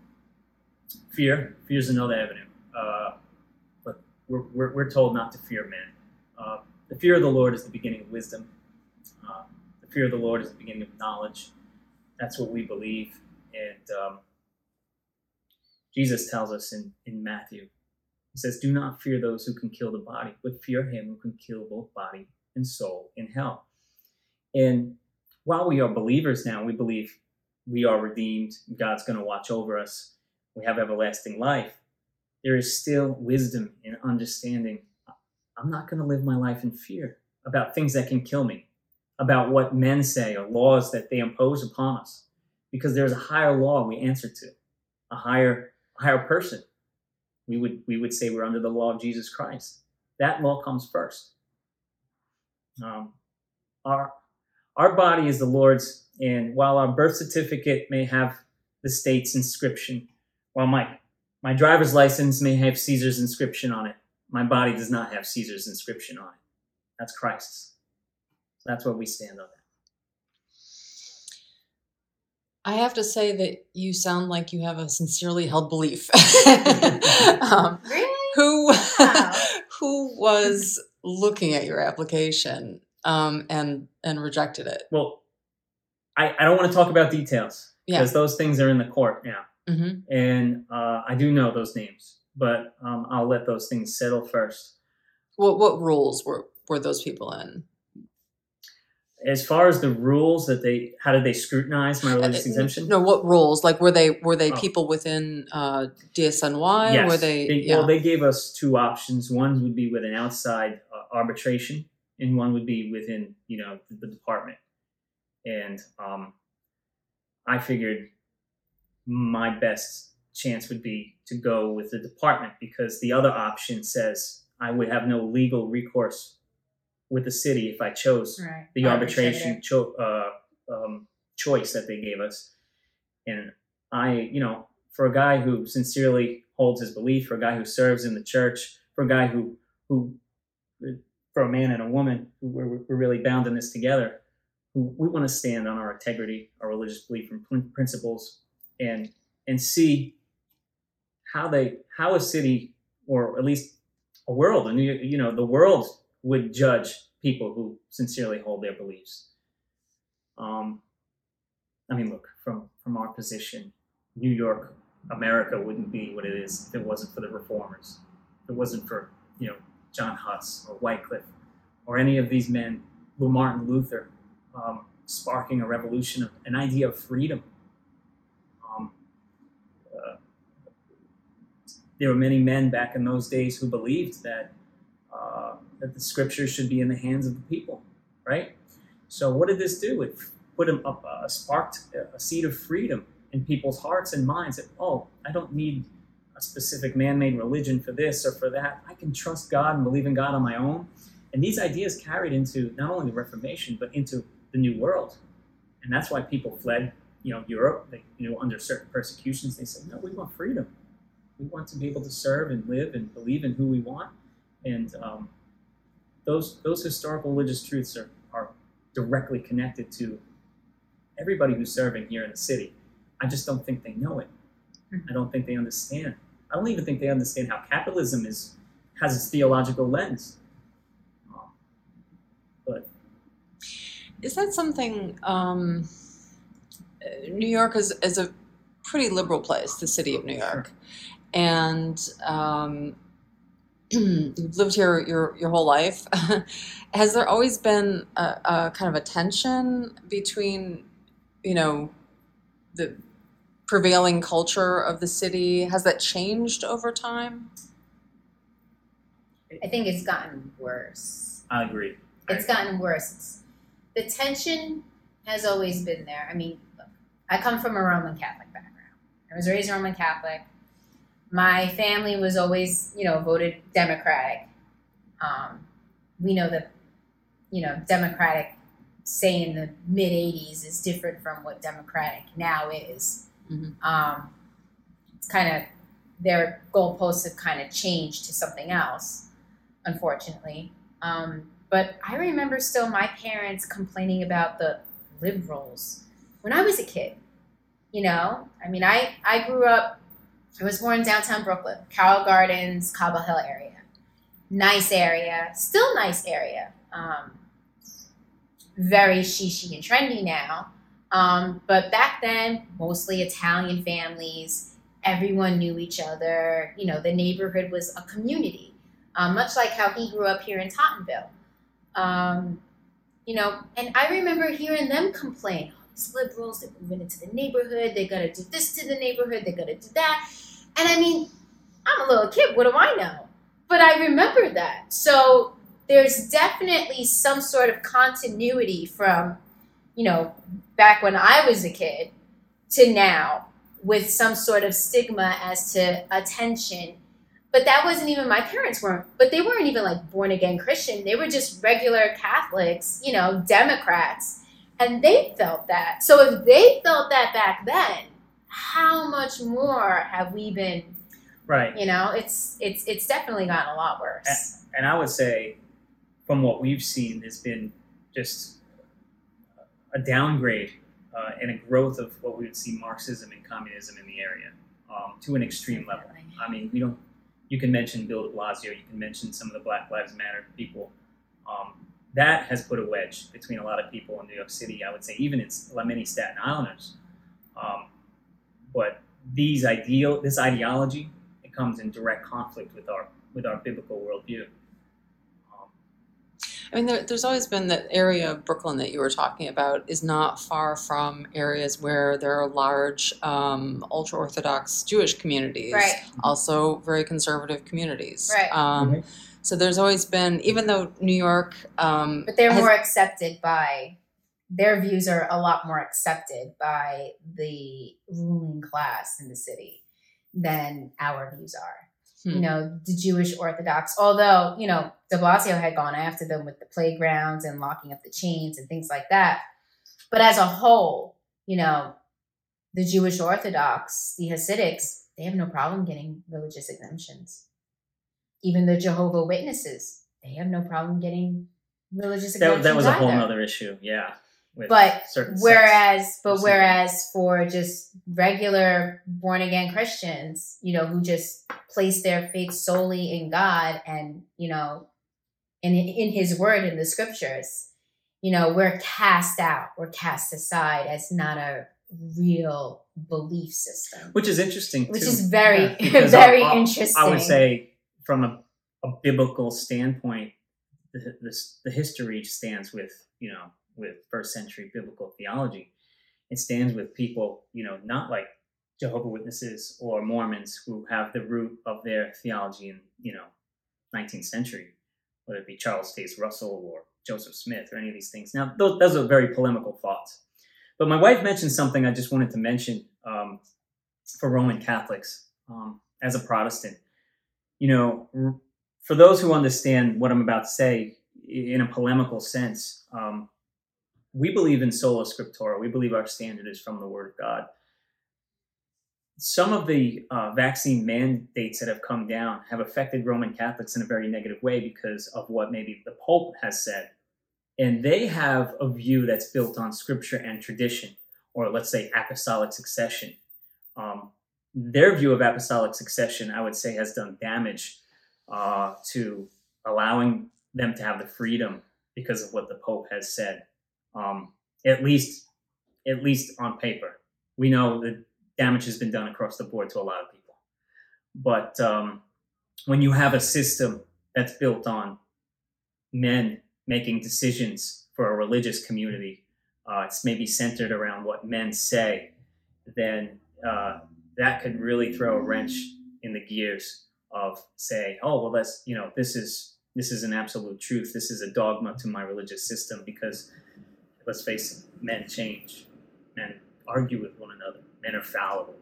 fear, fear is another avenue, uh, but we're, we're, we're, told not to fear man. Uh, the fear of the Lord is the beginning of wisdom. Uh, the fear of the Lord is the beginning of knowledge. That's what we believe, and um, Jesus tells us in, in Matthew he says, Do not fear those who can kill the body, but fear him who can kill both body and soul in hell. And while we are believers now, we believe we are redeemed, God's going to watch over us, we have everlasting life. There is still wisdom and understanding I'm not going to live my life in fear about things that can kill me, about what men say or laws that they impose upon us, because there's a higher law we answer to, a higher, higher person we would we would say we're under the law of Jesus Christ. That law comes first. Um, our our body is the Lord's, and while our birth certificate may have the state's inscription, while my my driver's license may have Caesar's inscription on it, my body does not have Caesar's inscription on it. That's Christ's. So that's what we stand on. I have to say that you sound like you have a sincerely held belief. [laughs] um, really? Who wow. [laughs] who was looking at your application um, and and rejected it? Well, I, I don't want to talk about details because yeah. those things are in the court now, mm-hmm. and uh, I do know those names, but um, I'll let those things settle first. What what rules were were those people in? As far as the rules that they how did they scrutinize my religious uh, exemption no what rules like were they were they oh. people within uh dsny yes. were they, they yeah. well they gave us two options one would be with an outside uh, arbitration and one would be within you know the, the department and um i figured my best chance would be to go with the department because the other option says i would have no legal recourse with the city if I chose right. the arbitration cho- uh, um, choice that they gave us. And I, you know, for a guy who sincerely holds his belief, for a guy who serves in the church, for a guy who, who, for a man and a woman who we're, we're really bound in this together, who we want to stand on our integrity, our religious belief and principles, and and see how they how a city or at least a world, and you know, the world would judge people who sincerely hold their beliefs. Um, I mean, look from from our position, New York, America wouldn't be what it is if it wasn't for the reformers. If it wasn't for you know John Huss or Wycliffe or any of these men, Martin Luther, um, sparking a revolution of an idea of freedom. Um, uh, there were many men back in those days who believed that uh, that the scriptures should be in the hands of the people, right? So what did this do? It put them up, uh, sparked a seed of freedom in people's hearts and minds. That oh, I don't need a specific man-made religion for this or for that. I can trust God and believe in God on my own. And these ideas carried into not only the Reformation but into the New World, and that's why people fled. You know, Europe. They, you know, under certain persecutions, they said, "No, we want freedom. We want to be able to serve and live and believe in who we want." And um, those those historical religious truths are, are directly connected to everybody who's serving here in the city. I just don't think they know it. I don't think they understand. I don't even think they understand how capitalism is has its theological lens. Um, but Is that something? Um, New York is, is a pretty liberal place, the city of New York, and um, you've lived here your your whole life. [laughs] Has there always been a, a kind of a tension between, you know, the prevailing culture of the city? Has that changed over time? I think it's gotten worse. I agree. It's gotten worse. It's, the tension has always been there. I mean, look, I come from a Roman Catholic background. I was raised Roman Catholic. My family was always, you know, voted Democratic. Um, we know that, you know, Democratic, say in the mid 80s, is different from what Democratic now is. Mhm. Um, it's kind of, their goalposts have kind of changed to something else, unfortunately. Um, but I remember still my parents complaining about the liberals when I was a kid. You know, I mean, I, I grew up, I was born in downtown Brooklyn, Carroll Gardens, Cobble Hill area. Nice area, still nice area. Um, very shishi and trendy now. Um, but back then, mostly Italian families, everyone knew each other. You know, the neighborhood was a community, um, much like how he grew up here in Tottenville. Um, you know, and I remember hearing them complain, these liberals, they're moving into the neighborhood, they gotta do this to the neighborhood, they gotta do that. And I mean, I'm a little kid, what do I know? But I remember that. So there's definitely some sort of continuity from, you know, back when I was a kid to now with some sort of stigma as to attention but that wasn't even my parents weren't but they weren't even like born again christian they were just regular catholics you know democrats and they felt that so if they felt that back then how much more have we been Right. you know it's it's it's definitely gotten a lot worse And I would say, from what we've seen, there's been just a downgrade uh, and a growth of what we would see Marxism and communism in the area um, to an extreme level. I mean, we don't. You can mention Bill De Blasio. You can mention some of the Black Lives Matter people. Um, that has put a wedge between a lot of people in New York City. I would say, even in many Staten Islanders. Um, but these ideal, this ideology, it comes in direct conflict with our with our biblical worldview. Um, I mean, there, there's always been that area of Brooklyn that you were talking about is not far from areas where there are large um, ultra Orthodox Jewish communities, right also very conservative communities. Right. Um, Mhm. So there's always been, even though New York, um, but they're has- more accepted by their views are a lot more accepted by the ruling class in the city than our views are you Hmm. know, the Jewish Orthodox. Although, you know, de Blasio had gone after them with the playgrounds and locking up the chains and things like that. But as a whole, you know, the Jewish Orthodox, the Hasidics, they have no problem getting religious exemptions. Even the Jehovah Witnesses, they have no problem getting religious that, exemptions. that was a whole either. other issue, yeah. With But. Whereas, but whereas for just regular born again Christians, you know, who just place their faith solely in God and you know, in in His Word in the Scriptures, you know, we're cast out, we're cast aside as not a real belief system, which is interesting, which too. is very Yeah, [laughs] very I- I- interesting. I would say, from a, a biblical standpoint, the, the, the history stands with, you know, with first century biblical theology. It stands with people, you know, not like Jehovah Witnesses or Mormons who have the root of their theology in, you know, 19th century, whether it be Charles Taze Russell or Joseph Smith or any of these things. Now, those, those are very polemical thoughts. But my wife mentioned something I just wanted to mention um, for Roman Catholics um, as a Protestant. You know, for those who understand what I'm about to say in a polemical sense, um, we believe in sola scriptura. We believe our standard is from the Word of God. Some of the uh, vaccine mandates that have come down have affected Roman Catholics in a very negative way because of what maybe the Pope has said. And they have a view that's built on scripture and tradition, or let's say apostolic succession. Um, their view of apostolic succession, I would say, has done damage uh, to allowing them to have the freedom because of what the Pope has said. Um, at least, at least on paper, we know that damage has been done across the board to a lot of people. But um, when you have a system that's built on men making decisions for a religious community, uh, it's maybe centered around what men say, then uh, that could really throw a wrench in the gears of say, oh well, that's you know this is this is an absolute truth. This is a dogma to my religious system because let's face it, men change, men argue with one another, men are fallible.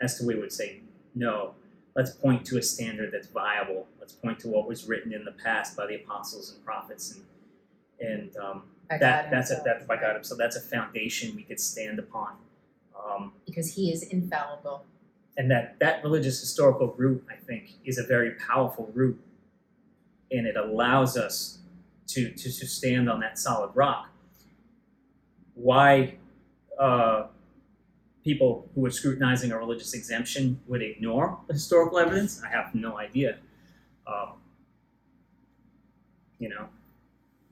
That's the way we would say no. Let's point to a standard that's viable. Let's point to what was written in the past by the apostles and prophets, and and um, that that's a, that's by God. So that's a foundation we could stand upon. Um, because He is infallible and that that religious historical root i think is a very powerful root and it allows us to to, to stand on that solid rock why uh, people who are scrutinizing a religious exemption would ignore the historical evidence i have no idea um, you know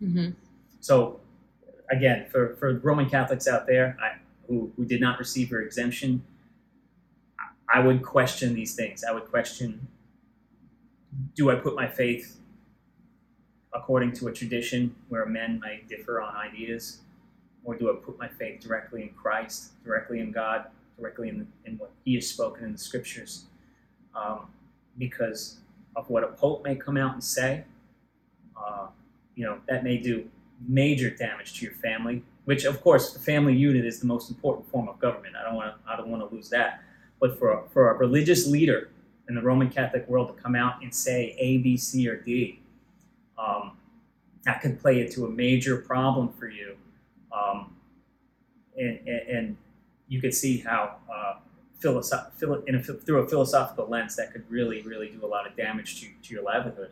Mm-hmm. so again for, for roman catholics out there I, who, who did not receive her exemption I would question these things. I would question do I put my faith according to a tradition where men might differ on ideas? Or do I put my faith directly in Christ, directly in God, directly in, in what He has spoken in the scriptures? Um, because of what a pope may come out and say, uh, you know, that may do major damage to your family. Which, of course, the family unit is the most important form of government. I don't want to. I don't want to lose that but for a, for a religious leader in the Roman Catholic world to come out and say A, B, C, or D, um, that could play into a major problem for you. Um, and, and, and, you could see how, uh, philosoph- philo- a, through a philosophical lens, that could really, really do a lot of damage to, to your livelihood.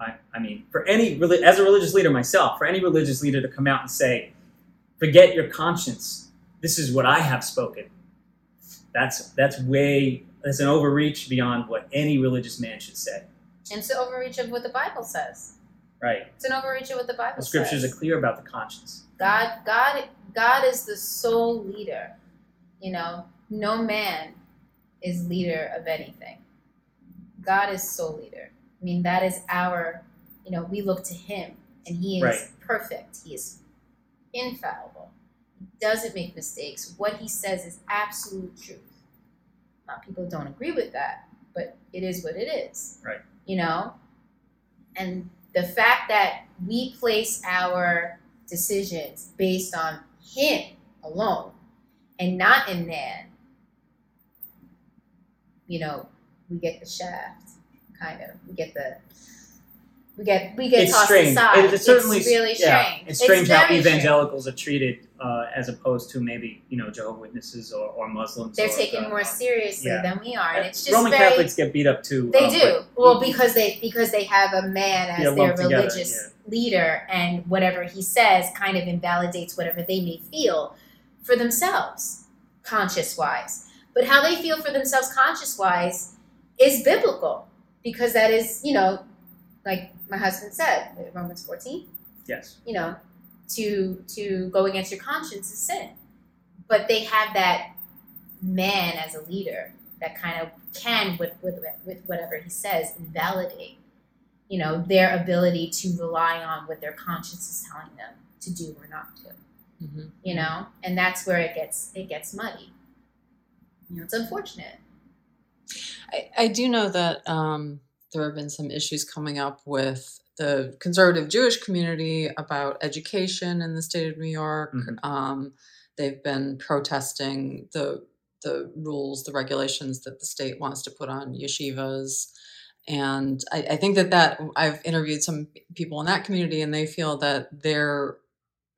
I, I mean, for any, as a religious leader myself, for any religious leader to come out and say, forget your conscience, this is what I have spoken that's that's way that's an overreach beyond what any religious man should say. And it's overreach of what the Bible says. Right. It's an overreach of what the Bible the scriptures says. are clear about the conscience. God God God is the sole leader. You know, no man is leader of anything. God is sole leader. I mean, that is our, you know, we look to him and he is Right. perfect. He is infallible. He doesn't make mistakes. What he says is absolute truth. Now, people don't agree with that, but it is what it is. Right. You know? And the fact that we place our decisions based on him alone and not in man, you know, we get the shaft, kind of. We get the we get we get it's tossed strange. aside. It- it's certainly it's really yeah, strange. It's strange how very strange. evangelicals are treated uh, as opposed to maybe you know Jehovah Witnesses or, or Muslims. They're or, taken uh, more seriously yeah. than we are, and it's just Roman very. Catholics get beat up too. They uh, do well because they because they have a man as Yeah, their lumped together, religious leader, and whatever he says kind of invalidates whatever they may feel for themselves, conscious wise. But how they feel for themselves, conscious wise, is biblical because that is you know, like my husband said, Romans fourteen. Yes. you know, to to go against your conscience is sin. But they have that man as a leader that kind of can, with with with whatever he says, invalidate, you know, their ability to rely on what their conscience is telling them to do or not do. Mm-hmm. You know, and that's where it gets it gets muddy. You know, it's unfortunate. I, I do know that um, there have been some issues coming up with the conservative Jewish community about education in the state of New York. Mhm. Um, they've been protesting the the rules, the regulations that the state wants to put on yeshivas. And I, I think that that I've interviewed some people in that community, and they feel that they're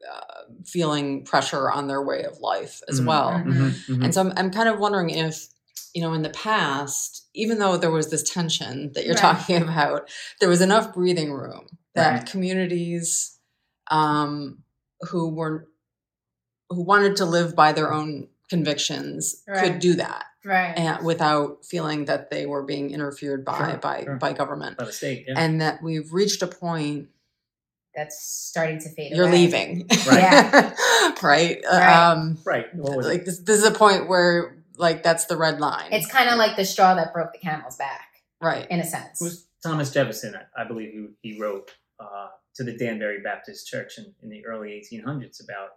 uh, feeling pressure on their way of life as Mhm. well. Mhm. Mhm, mhm. And so I'm, I'm kind of wondering if, you know, in the past, even though there was this tension that you're Right. talking [laughs] about, there was enough breathing room that Right. communities um, who were who wanted to live by their own convictions Right. could do that Right. and without feeling that they were being interfered by Sure, by sure. by government by the state. Yeah. and that we've reached a point that's starting to fade You're away. leaving. Right. Yeah. [laughs] right. Uh, Right. Um, Right. What was like it? this, this is a point where like that's the red line. It's kind of like the straw that broke the camel's back, right. in a sense. It was Thomas Jefferson, I, I believe, who he wrote uh, to the Danbury Baptist Church in, in the early 1800s about,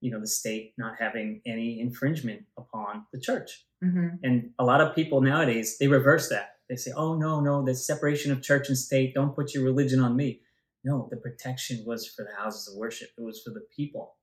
you know, the state not having any infringement upon the church. hmm And a lot of people nowadays they reverse that. They say, "Oh no, no, the separation of church and state. Don't put your religion on me." No, the protection was for the houses of worship. It was for the people.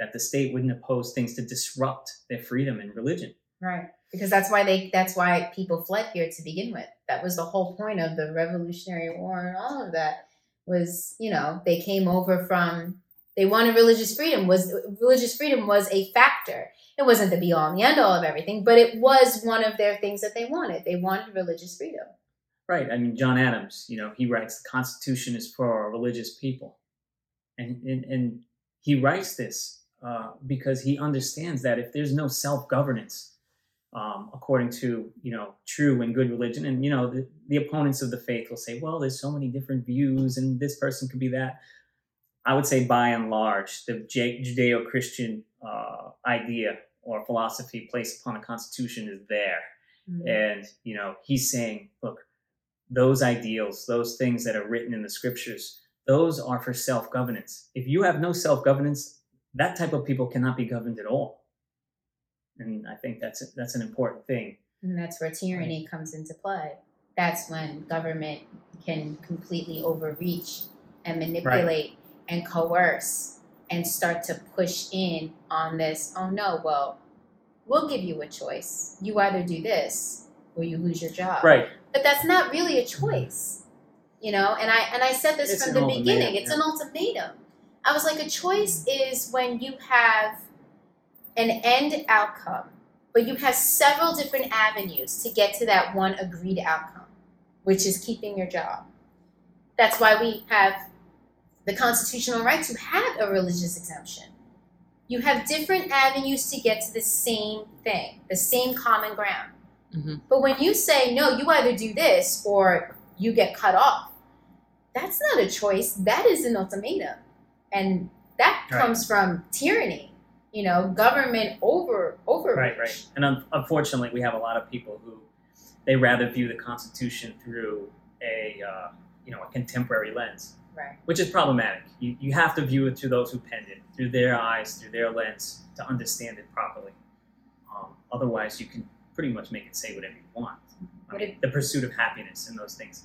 That the state wouldn't oppose things to disrupt their freedom and religion. Right. Because that's why they that's why people fled here to begin with. That was the whole point of the Revolutionary War and all of that was, you know, they came over from they wanted religious freedom was religious freedom was a factor. It wasn't the be all and the end all of everything, but it was one of their things that they wanted. They wanted religious freedom. Right. I mean, John Adams, you know, he writes the Constitution is for religious people. And, and, and he writes this uh, because he understands that if there's no self governance, um, according to, you know, true and good religion, and, you know, the, the opponents of the faith will say, well, there's so many different views and this person could be that. I would say by and large, the Judeo Christian uh, idea or philosophy placed upon a constitution is there. And you know he's saying look those ideals those things that are written in the scriptures those are for self-governance. If you have no self-governance that type of people cannot be governed at all and i think that's that's an important thing And that's where tyranny comes into play. That's when government can completely overreach and manipulate and coerce and start to push in on this. Oh no, well, we'll give you a choice. You either do this or you lose your job. right But that's not really a choice. You know, and I and I said this It's from the beginning. It's yeah. an ultimatum. I was like, a choice is when you have an end outcome, but you have several different avenues to get to that one agreed outcome, which is keeping your job. That's why we have the constitutional right to have a religious exemption. You have different avenues to get to the same thing, the same common ground. Mhm. But when you say, no, you either do this or you get cut off, that's not a choice. That is an ultimatum. And that Right. comes from tyranny, you know, government over overreach. right right and un- unfortunately we have a lot of people who they rather view the constitution through a uh, you know a contemporary lens Right. which is problematic. You, you have to view it through those who penned it, through their eyes, through their lens, to understand it properly. Um, otherwise, you can pretty much make it say whatever you want. But mean, it- the pursuit of happiness and those things.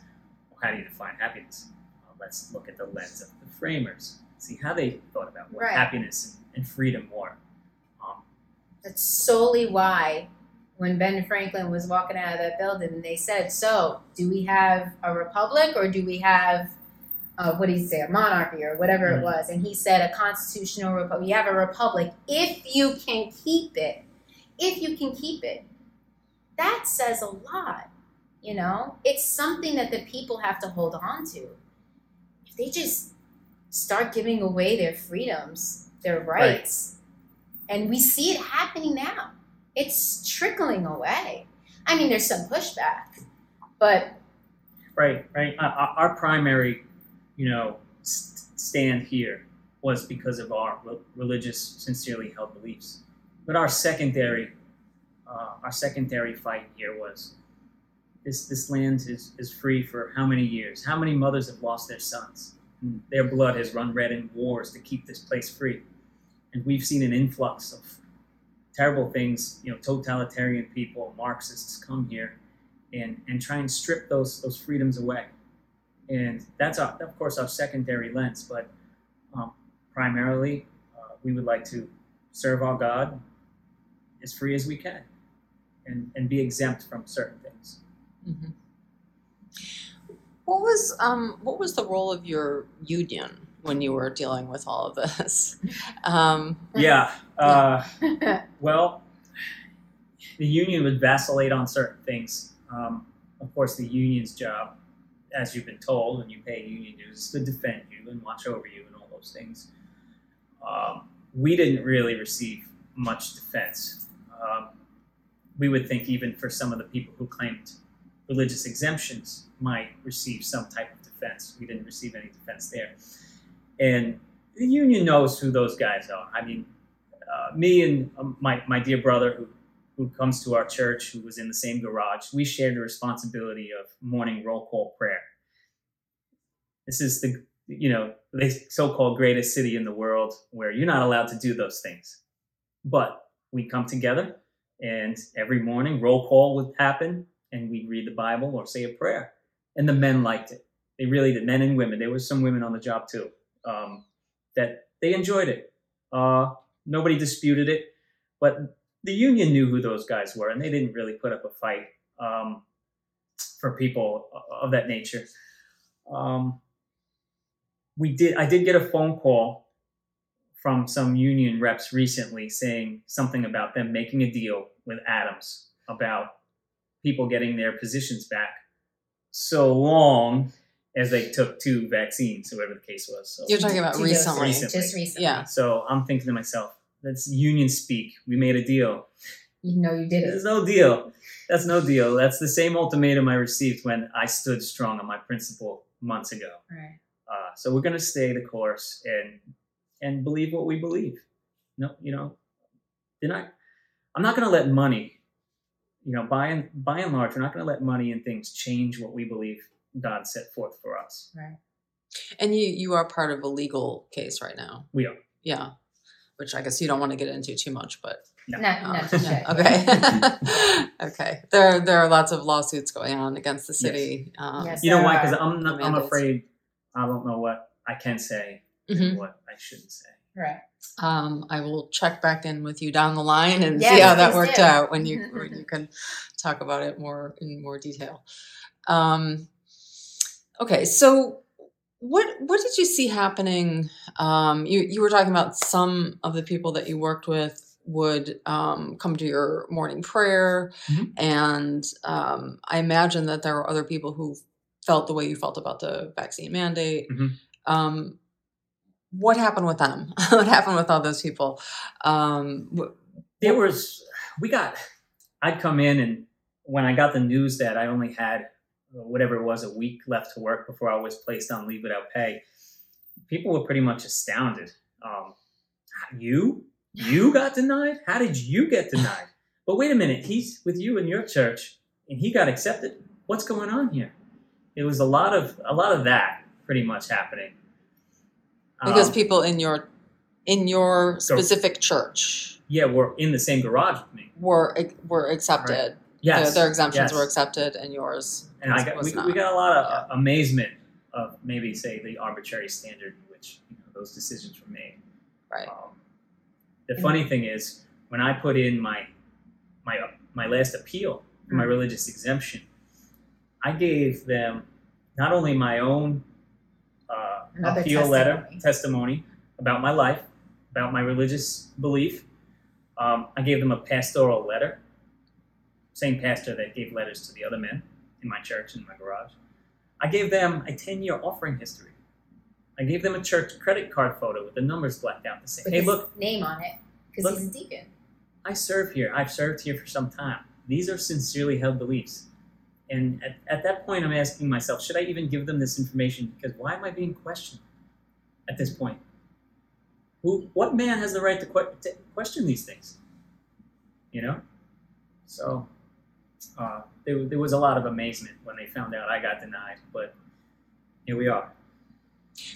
Well, how do you define happiness? Uh, let's look at the lens of the framers. See how they thought about what Right. happiness and, and freedom were. Um, That's solely why when Ben Franklin was walking out of that building, they said, So, do we have a republic or do we have, uh, what did he say, a monarchy or whatever it Mhm. was? And he said, A constitutional republic. You have a republic if you can keep it. If you can keep it. That says a lot. You know, it's something that the people have to hold on to. If they just start giving away their freedoms, their rights, and we see it happening now. It's trickling away. I mean, there's some pushback, but Right, right. Uh, Our, our primary, you know, st- stand here was because of our re- religious, sincerely held beliefs. But our secondary, uh, our secondary fight here was this: this land is is free for how many years? How many mothers have lost their sons? And their blood has run red in wars to keep this place free, and we've seen an influx of terrible things. You know, totalitarian people, Marxists come here and and try and strip those those freedoms away. And that's our, of course our secondary lens, but um, primarily uh, we would like to serve our God as free as we can, and and be exempt from certain things. Mhm. What was um what was the role of your union when you were dealing with all of this? Um, [laughs] Yeah. Uh, well, the union would vacillate on certain things. Um, of course, the union's job, as you've been told, when you pay union dues, is to defend you and watch over you and all those things. Um, we didn't really receive much defense. Um, we would think even for some of the people who claimed religious exemptions might receive some type of defense. We didn't receive any defense there. and the union knows who those guys are. I mean, uh, me and um, my my dear brother who who comes to our church, who was in the same garage, we shared the responsibility of morning roll call prayer. This is the you know the so-called greatest city in the world where you're not allowed to do those things, but we come together and every morning roll call would happen and we'd read the Bible or say a prayer, and the men liked it. They really did, men and women. There was some women on the job too um, that they enjoyed it. Uh, nobody disputed it, but the union knew who those guys were, and they didn't really put up a fight um, for people of that nature. Um, we did. I did get a phone call from some union reps recently saying something about them making a deal with Adams about people getting their positions back so long as they took two vaccines, or whatever the case was. So, You're talking about Two recently. doses, Recently. Just recently. Yeah. so I'm thinking to myself, that's union speak. We made a deal. You know you did There's no deal. That's no deal. That's the same ultimatum I received when I stood strong on my principle months ago. Right. Uh, so we're going to stay the course and and believe what we believe. No, you know, they're not. I'm not going to let money, you know, by and by and large, we're not going to let money and things change what we believe God set forth for us. Right. And you you are part of a legal case right now. We are. Yeah. Which I guess you don't want to get into too much, but No. Not, um, not to say. okay. [laughs] okay. There there are lots of lawsuits going on against the city. Um, Yes. You know why? Because I'm not, I'm afraid I don't know what I can say mhm. and what I shouldn't say. Right. Um, I will check back in with you down the line and see how that worked do. out when you [laughs] when you can talk about it more in more detail. Um, okay, so what what did you see happening? Um, you you were talking about some of the people that you worked with would um, come to your morning prayer, Mhm. and um, I imagine that there were other people who felt the way you felt about the vaccine mandate. Mhm. Um, what happened with them? [laughs] what happened with all those people? Um, wh- There was, we got, I'd come in and when I got the news that I only had uh, whatever it was, a week left to work before I was placed on leave without pay, people were pretty much astounded. Um, you? You [laughs] got denied? How did you get denied? But wait a minute, he's with you in your church and he got accepted. What's going on here? It was a lot of a lot of that pretty much happening. Because Um, people in your in your specific church yeah, were in the same garage with me. were were accepted. Yes, Their, their exemptions yes. were accepted, and yours and I got was we, we got a lot of uh, amazement of maybe say the arbitrary standard in which you know, those decisions were made. Right. Um, the funny thing is, when I put in my my my last appeal for my Mm. religious exemption, I gave them not only my own Another appeal letter testimony. testimony about my life, about my religious belief. Um, I gave them a pastoral letter, same pastor that gave letters to the other men in my church in my garage. I gave them a 10 year offering history. I gave them a church credit card photo with the numbers blacked out to say, With hey, his look, name on it because he's a deacon. I serve here. I've served here for some time. These are sincerely held beliefs. And at, at that point, I'm asking myself, should I even give them this information? Because why am I being questioned at this point? Who, what man has the right to, que- to question these things? You know? So uh, there, there was a lot of amazement when they found out I got denied, but here we are.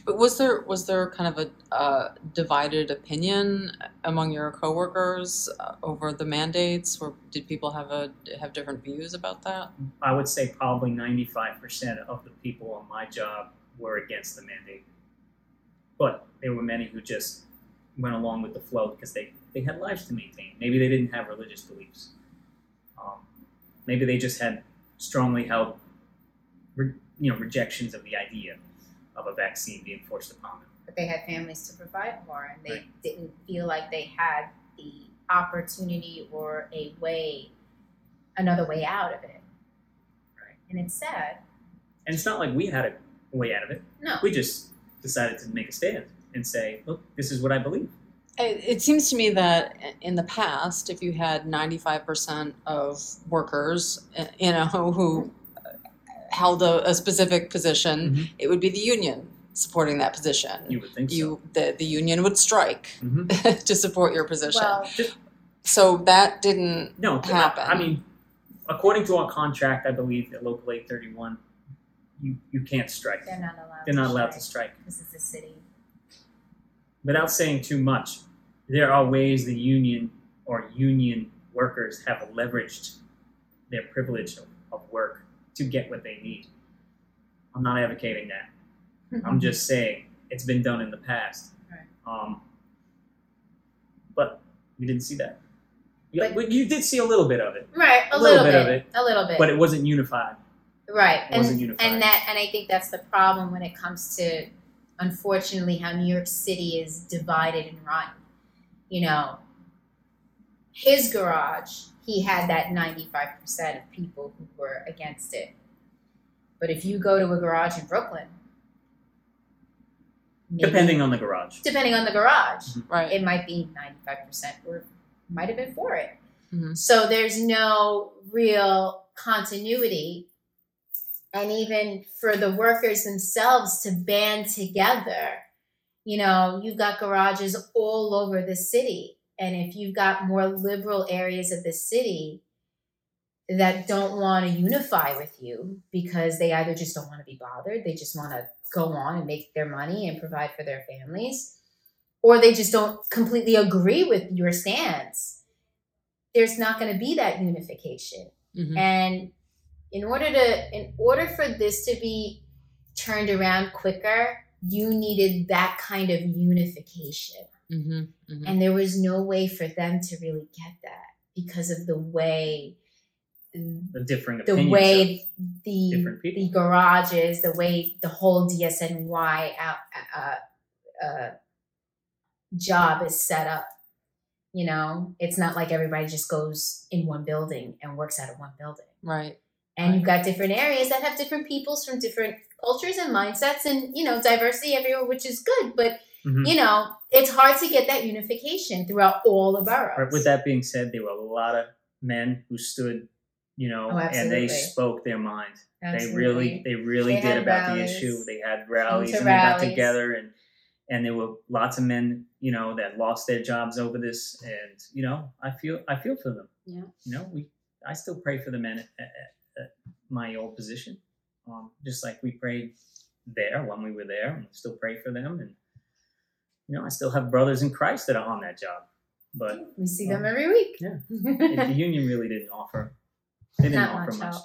But was there was there kind of a uh, divided opinion among your coworkers uh, over the mandates, or did people have a have different views about that? I would say probably 95% of the people on my job were against the mandate. But there were many who just went along with the flow because they, they had lives to maintain. Maybe they didn't have religious beliefs. Um, maybe they just had strongly held re, you know, rejections of the idea of a vaccine being forced upon them. But they had families to provide for, and they Right. didn't feel like they had the opportunity or a way, another way out of it. Right. And it's sad. And it's not like we had a way out of it. No. We just decided to make a stand and say, look, this is what I believe. It, it seems to me that in the past, if you had ninety five percent of workers, uh, you know, who held a, a specific position, Mhm. it would be the union supporting that position. You would think You the the union would strike so. Mhm. [laughs] to support your position. Well, so that didn't No, happen. I mean, according to our contract, I believe at Local 831, you, you can't strike. they're not allowed. They're not allowed to strike. This is the city. Without saying too much, there are ways the union or union workers have leveraged their privilege of, of work to get what they need. I'm not advocating that. I'm just saying it's been done in the past. Right. Um, but we didn't see that. You, But- you did see a little bit of it, right. A, a little little, bit of bit. A little bit. but it wasn't unified. right. It wasn't and unified. and that and I think that's the problem when it comes to unfortunately how New York City is divided and run. You know, his garage, he had that 95% of people who were against it. But if you go to a garage in Brooklyn, maybe- Depending on the garage. depending on the garage, right. it might be 95% or might have been for it. Mhm. So there's no real continuity. And even for the workers themselves to band together, you know, you've got garages all over the city. And if you've got more liberal areas of the city that don't want to unify with you because they either just don't want to be bothered, they just want to go on and make their money and provide for their families, or they just don't completely agree with your stance, there's not going to be that unification. Mhm. And in order to in order for this to be turned around quicker, you needed that kind of unification. Mhm. Mhm. And there was no way for them to really get that because of the way The differing the way the the garages, the way the whole DSNY out, uh, uh, job is set up. You know, it's not like everybody just goes in one building and works out of one building. Right. And you've got different areas that have different peoples from different cultures and mindsets, and you know, diversity everywhere, which is good. But Mhm. you know, it's hard to get that unification throughout all the boroughs. Right, With that being said, there were a lot of men who stood, you know, Oh, and they spoke their mind. They really, they really They did about rallies. the issue. They had rallies and they got together, and and there were lots of men, you know, that lost their jobs over this. And you know, I feel, I feel for them. Yeah. You know, we, I still pray for the men at, at, at my old position, um, just like we prayed there when we were there, and still pray for them. And you know, I still have brothers in Christ that are on that job, but we see them every week. Yeah. [laughs] the union really didn't offer they didn't Not offer much much.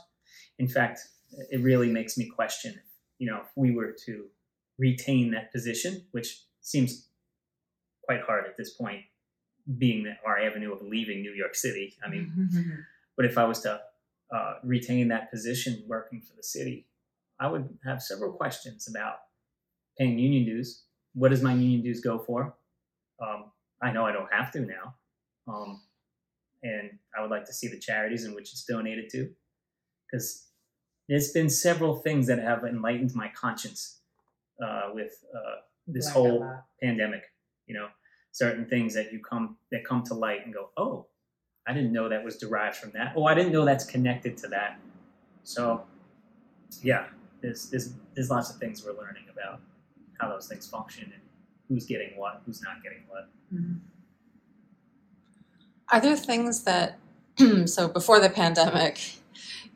In fact, it really makes me question, you know, if we were to retain that position, which seems quite hard at this point, being our avenue of leaving New York City. I mean, [laughs] but if I was to uh, retain that position working for the city, I would have several questions about paying union dues. What does my union dues go for? Um, I know I don't have to now. Um, and I would like to see the charities in which it's donated to. Because there's been several things that have enlightened my conscience uh, with uh, this whole pandemic. You know, certain things that you come that come to light and go, oh, I didn't know that was derived from that. Oh, I didn't know that's connected to that. So, yeah, there's there's there's lots of things we're learning about how those things function and who's getting what, who's not getting what. Mhm. Are there things that, [clears throat] so before the pandemic,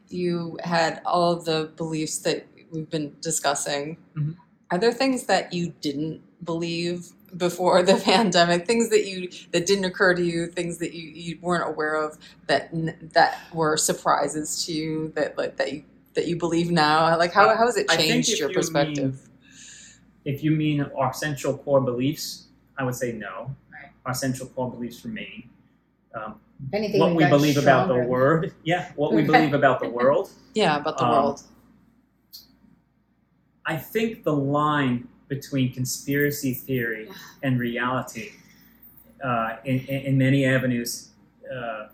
you had all of the beliefs that we've been discussing. Mhm. Are there things that you didn't believe before the [laughs] pandemic? Things that you that didn't occur to you, things that you, you weren't aware of that that were surprises to you that like that you that you believe now? Like how how has it changed your you perspective? If you mean our central core beliefs, I would say no. Right. Our central core beliefs remain. Um, If anything, what we've we believe about the stronger. word, yeah, what we believe about the world. [laughs] yeah, about the um, world. I think the line between conspiracy theory [sighs] and reality uh, in, in, in many avenues, uh,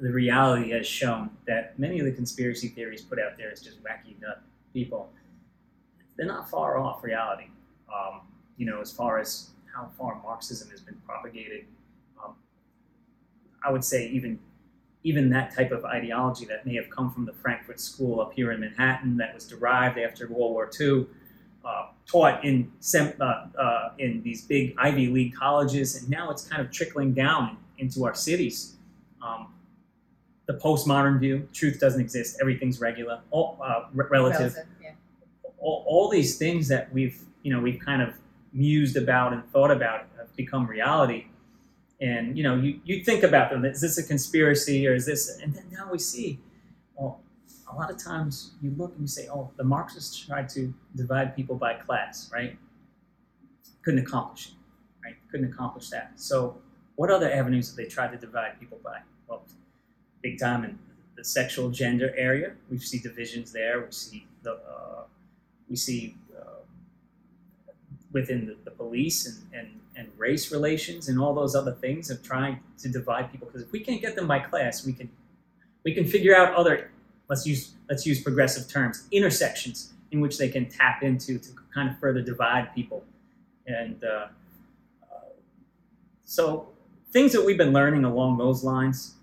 the reality has shown that many of the conspiracy theories put out there is just wacky nut people, they're not far off reality. Um, you know, as far as how far Marxism has been propagated, um, I would say even even that type of ideology that may have come from the Frankfurt School up here in Manhattan, that was derived after World War II, uh, taught in sem- uh, uh, in these big Ivy League colleges, and now it's kind of trickling down into our cities. Um, the postmodern view: truth doesn't exist, everything's regular, all, uh, re- relative. Relative, yeah. All, all these things that we've you know we've kind of mused about and thought about have become reality. And you know, you, you think about them. Is this a conspiracy or is this? And then now we see, well, a lot of times you look and you say, oh, the Marxists tried to divide people by class, right? Couldn't accomplish it, right? Couldn't accomplish that. So, what other avenues have they tried to divide people by? Well, big time in the sexual gender area, we see divisions there. We see the uh, we see within the, the police and, and and race relations and all those other things of trying to divide people. Because if we can't get them by class, we can we can figure out other let's use let's use progressive terms intersections in which they can tap into to kind of further divide people and uh, uh, so things that we've been learning along those lines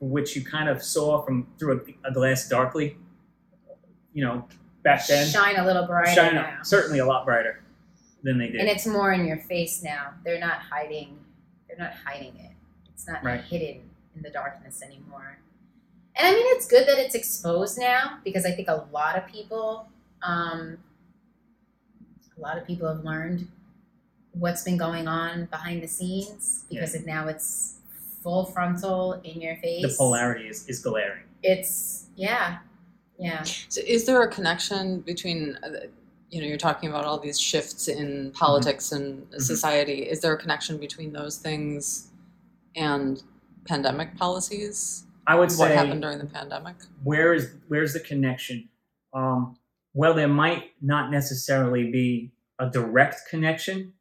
which you kind of saw from through a, a glass darkly you know back then Shine a little brighter shine now. certainly a lot brighter than they did And it's more in your face now. They're not hiding. They're not hiding it. It's not Right. hidden in the darkness anymore. And I mean, it's good that it's exposed now because I think a lot of people, um, a lot of people have learned what's been going on behind the scenes because of now it's full frontal in your face. the polarity is, is glaring It's yeah, yeah. So is there a connection between, uh, you know, you're talking about all these shifts in politics and society. Is there a connection between those things and pandemic policies? i would say What happened during the pandemic? where is where's the connection? Um, well, there might not necessarily be a direct connection.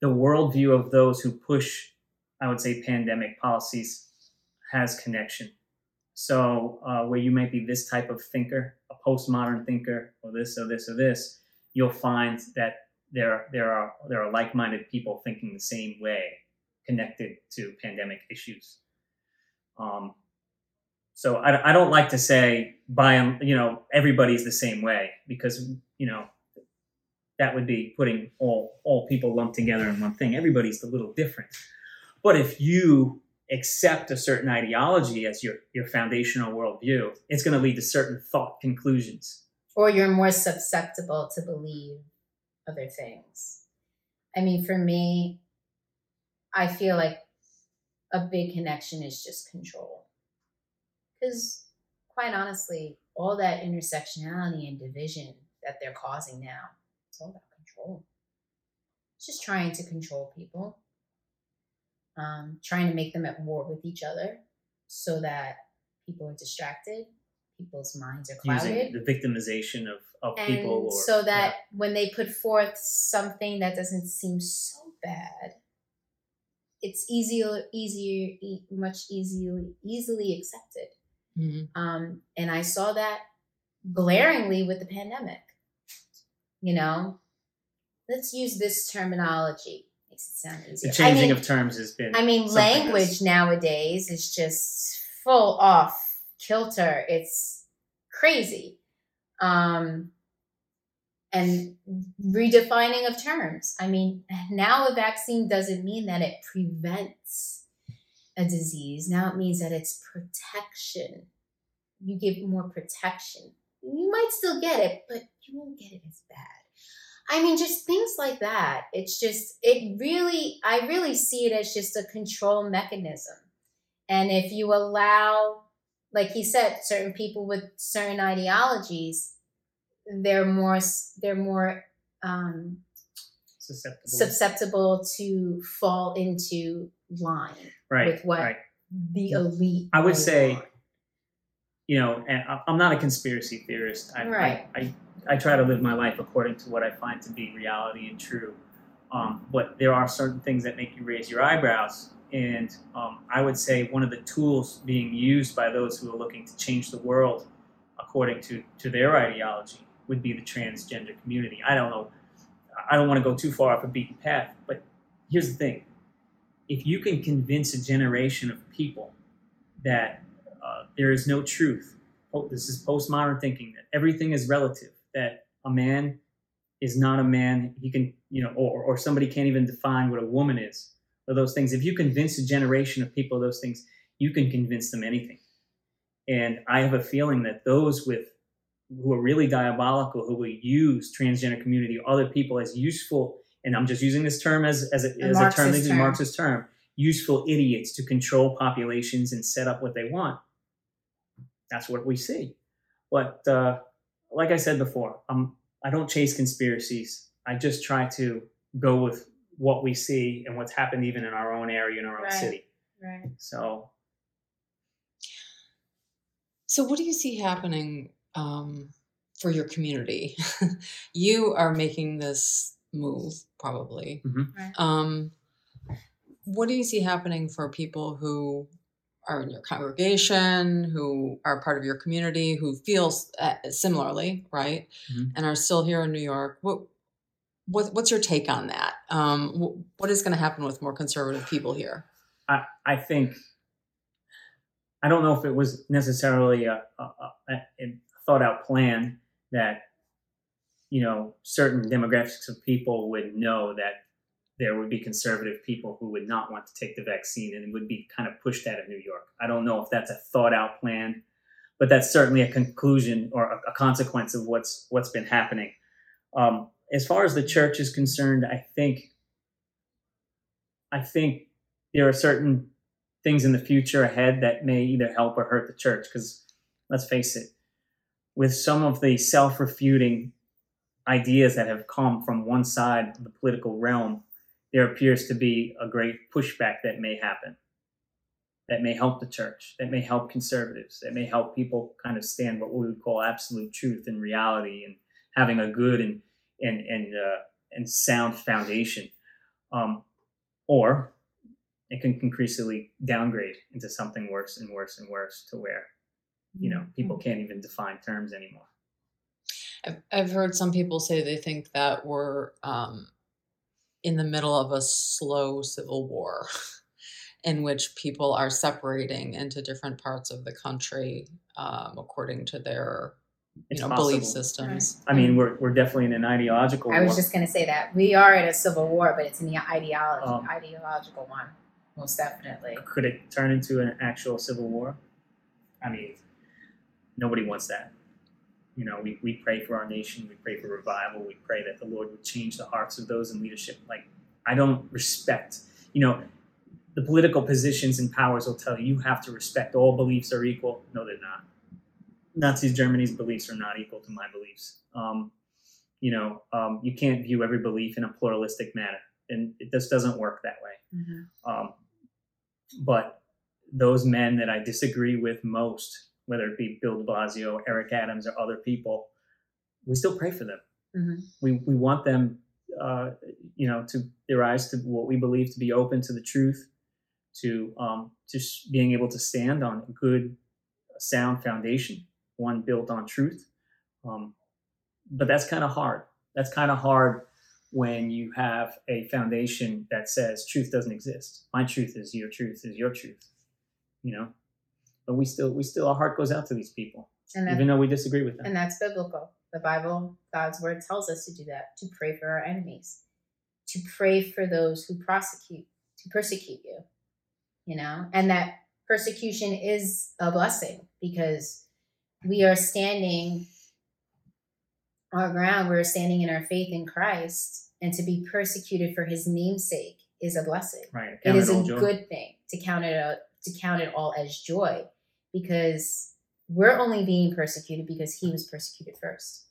The worldview of those who push, I would say, pandemic policies has connection. So, uh, where you might be this type of thinker, a postmodern thinker, or this or this or this, you'll find that there there are there are like-minded people thinking the same way, connected to pandemic issues. Um, so I, I don't like to say by you know everybody's the same way because you know that would be putting all all people lumped together in one thing. Everybody's a little different. But if you accept a certain ideology as your your foundational worldview, it's going to lead to certain thought conclusions. Or you're more susceptible to believe other things. I mean, for me, I feel like a big connection is just control. Because, quite honestly, all that intersectionality and division that they're causing now, it's all about control. It's just trying to control people, um, trying to make them at war with each other so that people are distracted, people's minds are clouded. Using the victimization of, of and people or so that when they put forth something that doesn't seem so bad it's easier easier e- much easier easily accepted. Um, and i saw that glaringly with the pandemic. You know? Let's use this terminology. Makes it sound the changing I mean, of terms has been I mean, language that's- nowadays is just full off kilter. It's crazy. Um, and redefining of terms. I mean, now a vaccine doesn't mean that it prevents a disease. Now it means that it's protection. You give more protection. You might still get it, but you won't get it as bad. I mean, just things like that. It's just, it really, I really see it as just a control mechanism. And if you allow, like he said, certain people with certain ideologies, they're more, they're more um, susceptible. susceptible to fall into line right, with what right. the elite. I would say- you know, and I'm not a conspiracy theorist. I, Right. I, I, I try to live my life according to what I find to be reality and true. Um, but there are certain things that make you raise your eyebrows. And um, I would say one of the tools being used by those who are looking to change the world according to, to their ideology would be the transgender community. I don't know. I don't want to go too far off a beaten path, but here's the thing. If you can convince a generation of people that uh, there is no truth. This is postmodern thinking that everything is relative. That a man is not a man. He can, you know, or, or somebody can't even define what a woman is, or those things. If you convince a generation of people of those things, you can convince them anything. And I have a feeling that those with who are really diabolical, who will use transgender community or other people as useful, and I'm just using this term as, as, a, as a term, this is. Marxist term, useful idiots to control populations and set up what they want. That's what we see. But uh, like I said before, I'm, I don't chase conspiracies. I just try to go with what we see and what's happened even in our own area, in our own Right. city. Right. So So, what do you see happening um, for your community? [laughs] you are making this move, probably. Mhm. Right. Um, what do you see happening for people who are in your congregation, who are part of your community, who feel uh, similarly, right, Mhm. and are still here in New York? What, what what's your take on that? Um, what is going to happen with more conservative people here? I, I think I don't know if it was necessarily a, a, a, thought out plan that you know certain demographics of people would know that there would be conservative people who would not want to take the vaccine and would be kind of pushed out of New York. I don't know if that's a thought out plan, but that's certainly a conclusion or a, a consequence of what's what's been happening. Um, as far as the church is concerned, I think I think there are certain things in the future ahead that may either help or hurt the church. Because let's face it, with some of the self refuting ideas that have come from one side of the political realm, there appears to be a great pushback that may happen. That may help the church, that may help conservatives, that may help people kind of stand what we would call absolute truth and reality and having a good and and and uh, and sound foundation. Um, or it can increasingly downgrade into something worse and worse and worse to where you know people can't even define terms anymore I've, I've heard some people say they think that we're um, in the middle of a slow civil war [laughs] in which people are separating into different parts of the country um, according to their you It's know belief possible. systems. i mean we're, we're definitely in an ideological I was war. just going to say that we are in a civil war, but it's an ideology, Um, ideological one, most definitely. could it turn into an actual civil war i mean nobody wants that you know we, we pray for our nation we pray for revival we pray that the lord would change the hearts of those in leadership like i don't respect you know the political positions and powers will tell you you have to respect all beliefs are equal no they're not nazi germany's beliefs are not equal to my beliefs um, you know um, you can't view every belief in a pluralistic manner and it just doesn't work that way um, but those men that I disagree with most, whether it be Bill de Blasio, Eric Adams, or other people, we still pray for them. Mhm. We, we want them, uh, you know, to their eyes to what we believe to be open to the truth, to um, just being able to stand on a good, sound foundation, one built on truth. Um, but that's kind of hard. That's kind of hard when you have a foundation that says truth doesn't exist. My truth is your truth is your truth. You know, but we still we still our heart goes out to these people, And that, even though we disagree with them. and that's biblical. The Bible, God's word tells us to do that, to pray for our enemies, to pray for those who prosecute, to persecute you, you know, and that persecution is a blessing because we are standing our ground, we're standing in our faith in Christ, and to be persecuted for his name's sake is a blessing. right? it is a joy. good thing to count it out, to count it all as joy because we're only being persecuted because he was persecuted first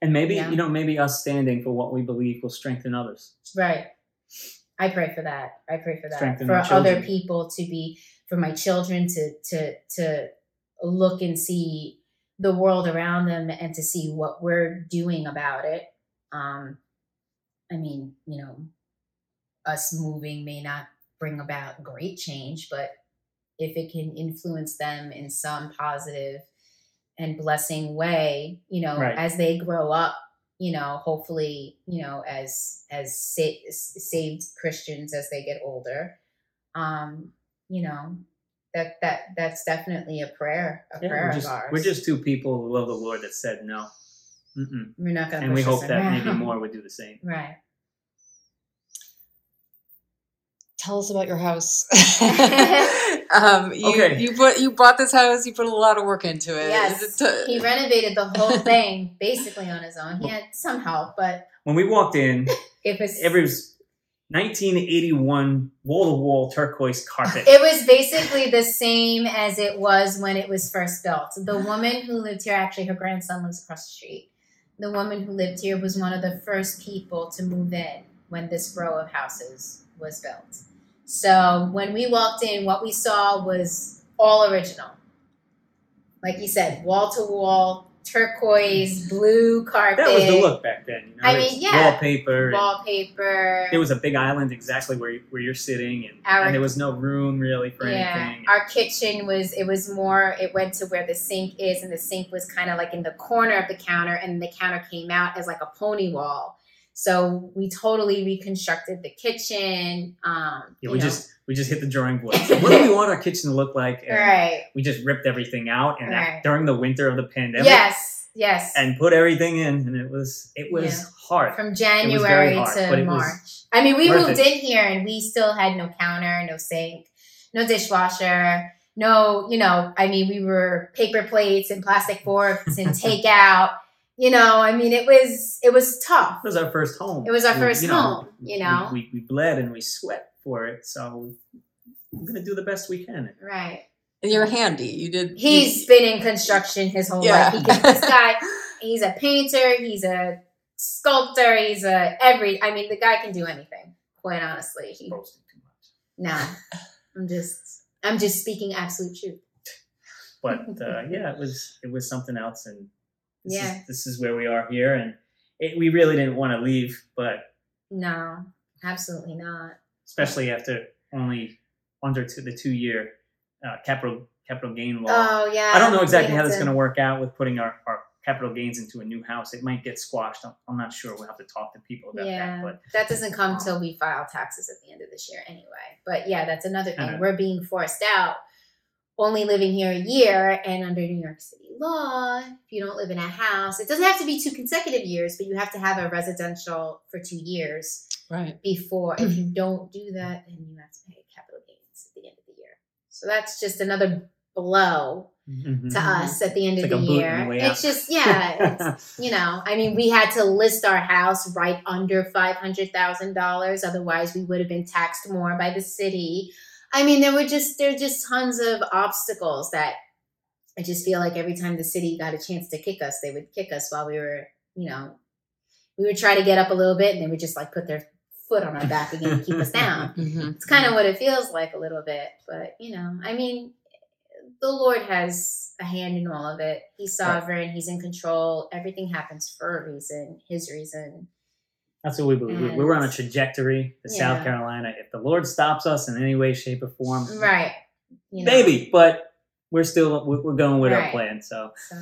And maybe Yeah. you know, maybe us standing for what we believe will strengthen others. right i pray for that i pray for that Strengthen for other people to be for my children to to to look and see the world around them and to see what we're doing about it um i mean you know us moving may not bring about great change but if it can influence them in some positive and blessing way you know Right. as they grow up you know hopefully you know as as sa- saved christians as they get older um you know that that that's definitely a prayer a Yeah, prayer we're just of ours we're just two people who love the Lord that said no. Mm-mm. We're not going to. And we hope this that maybe more would do the same. [laughs] Right. Tell us about your house. [laughs] [laughs] um, you, Okay. you put you bought this house. You put a lot of work into it. Yes, Is it t- he renovated the whole thing basically on his own. He had some help, but When we walked in, it was it was 1981 wall to wall turquoise carpet. It was basically the same as it was when it was first built. The [gasps] woman who lived here, actually, her grandson lives across the street. The woman who lived here was one of the first people to move in when this row of houses was built. So when we walked in, what we saw was all original. Like you said, wall to wall, turquoise, blue carpet, that was the look back then. You know? I mean, yeah. Wallpaper. wallpaper. There was a big island exactly where, you- where you're sitting, and, Our- and there was no room really for yeah, anything. our kitchen was it was more it went to where the sink is, and the sink was kind of like in the corner of the counter, and the counter came out as like a pony wall. So we totally reconstructed the kitchen. Um, yeah, we know. just we just hit the drawing board. [laughs] So what do we want our kitchen to look like? And right. We just ripped everything out, and Right. during the winter of the pandemic, Yes, yes. and put everything in, and it was it was Yeah. hard. From January hard, to March. I mean, we moved it. in here and we still had no counter, no sink, no dishwasher, no, you know, I mean, we were paper plates and plastic forks and [laughs] takeout. You know, I mean, it was it was tough. It was our first home. It was our We- first you know, home, you know. We, we, we bled and we sweat for it, so we're gonna do the best we can. Right. and you're handy. You did. He's you- been in construction his whole Yeah. life. He can, this [laughs] guy, he's a painter, he's a sculptor, he's a every. I mean, the guy can do anything. Quite honestly, he Boasting too much. no. I'm just, I'm just speaking absolute truth. But uh, yeah, it was it was something else, and this Yeah. is, this is where we are here, and it, we really didn't want to leave, but No, absolutely not. especially after only under to the two year uh, capital capital gain law. Oh yeah. I don't know exactly how this is going to work out with putting our, our capital gains into a new house. It might get squashed. I'm, I'm not sure. We'll have to talk to people about Yeah, that. But that doesn't come till we file taxes at the end of this year anyway. But yeah, that's another thing. Uh-huh. We're being forced out, only living here a year, and under New York City law, if you don't live in a house, it doesn't have to be two consecutive years, but you have to have a residential for two years right. before. if you [clears throat] don't do that, then you have to pay capital gains at the end of the year. So that's just another blow Mhm. to us at the end It's of like the year. the It's just yeah, it's, [laughs] you know, I mean, we had to list our house right under five hundred thousand dollars. Otherwise, we would have been taxed more by the city. I mean, there were just there were just tons of obstacles that I just feel like every time the city got a chance to kick us, they would kick us while we were, you know, we would try to get up a little bit, and they would just like put their foot on our back again and keep us down. [laughs] Mhm. It's kind of what it feels like a little bit, but you know, I mean, the Lord has a hand in all of it. He's sovereign, He's in control. Everything happens for a reason, His reason. That's what we believe. We- we We're on a trajectory to Yeah. South Carolina. If the Lord stops us in any way, shape, or form, Right. You know, maybe. But we're still we're we're going with our plan. So So,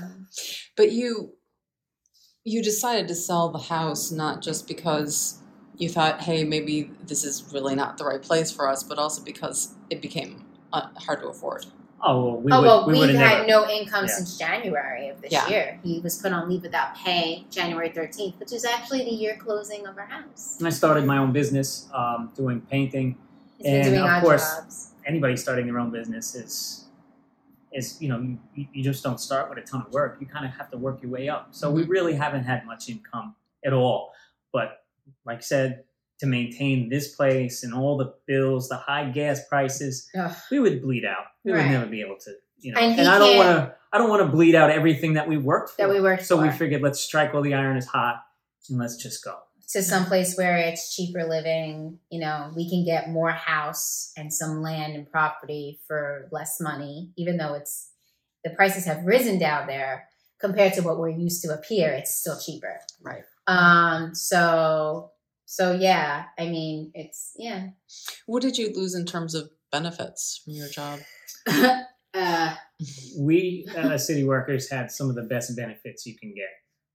But you you decided to sell the house not just because you thought, hey, maybe this is really not the right place for us, but also because it became uh, hard to afford. oh well, we oh would, well, we we would have have had never. no income Yeah. since January of this Yeah. year. He was put on leave without pay January thirteenth, which is actually the year closing of our house. I started my own business um, doing painting. He's been And, doing of odd course, jobs. Anybody starting their own business is is you know you, you just don't start with a ton of work. You kind of have to work your way up. So we mm-hmm. really haven't had much income at all. But like I said, to maintain this place and all the bills, the high gas prices, Ugh. we would bleed out. We Right. would never be able to, you know. And And, I don't want to. I don't want to bleed out everything that we worked for. That we worked so we figured let's strike while the iron is hot and let's just go. To some place where it's cheaper living. You know, we can get more house and some land and property for less money, even though it's the prices have risen down there compared to what we're used to up here. It's still cheaper. Right. Um. So. So yeah. I mean, it's yeah. What did you lose in terms of benefits from your job? [laughs] uh. we uh, city workers had some of the best benefits you can get.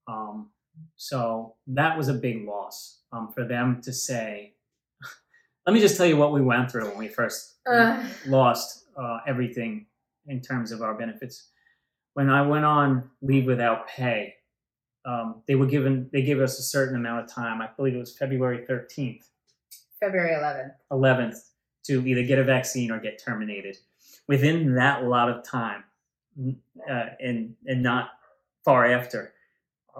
Um, so that was a big loss um, for them to say. [laughs] Let me just tell you what we went through when we first Uh. lost uh, everything in terms of our benefits. When I went on leave without pay, um, they were given they gave us a certain amount of time. I believe it was February thirteenth, February 11th. eleventh, to either get a vaccine or get terminated. Within that lot of time, uh, and and not far after,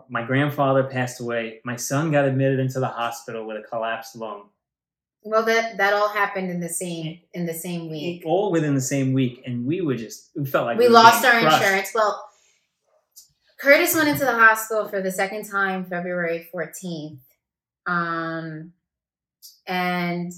my grandfather passed away. My son got admitted into the hospital with a collapsed lung. Well, that that all happened in the same in the same week. all within the same week, and we were just we felt like we were lost our crushed. insurance. Well, Curtis went into the hospital for the second time February 14th. Um, and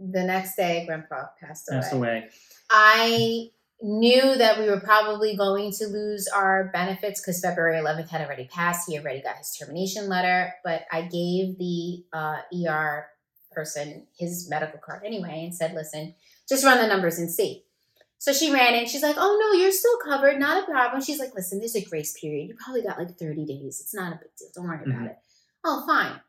the next day, Grandpa passed away. Passed away. I knew that we were probably going to lose our benefits because February 11th had already passed. He already got his termination letter, but I gave the uh, ER person his medical card anyway and said, listen, just run the numbers and see. So she ran it. She's like, oh no, you're still covered. Not a problem. She's like, listen, there's a grace period. You probably got like 30 days. It's not a big deal. Don't worry about Mhm. it. Oh, fine.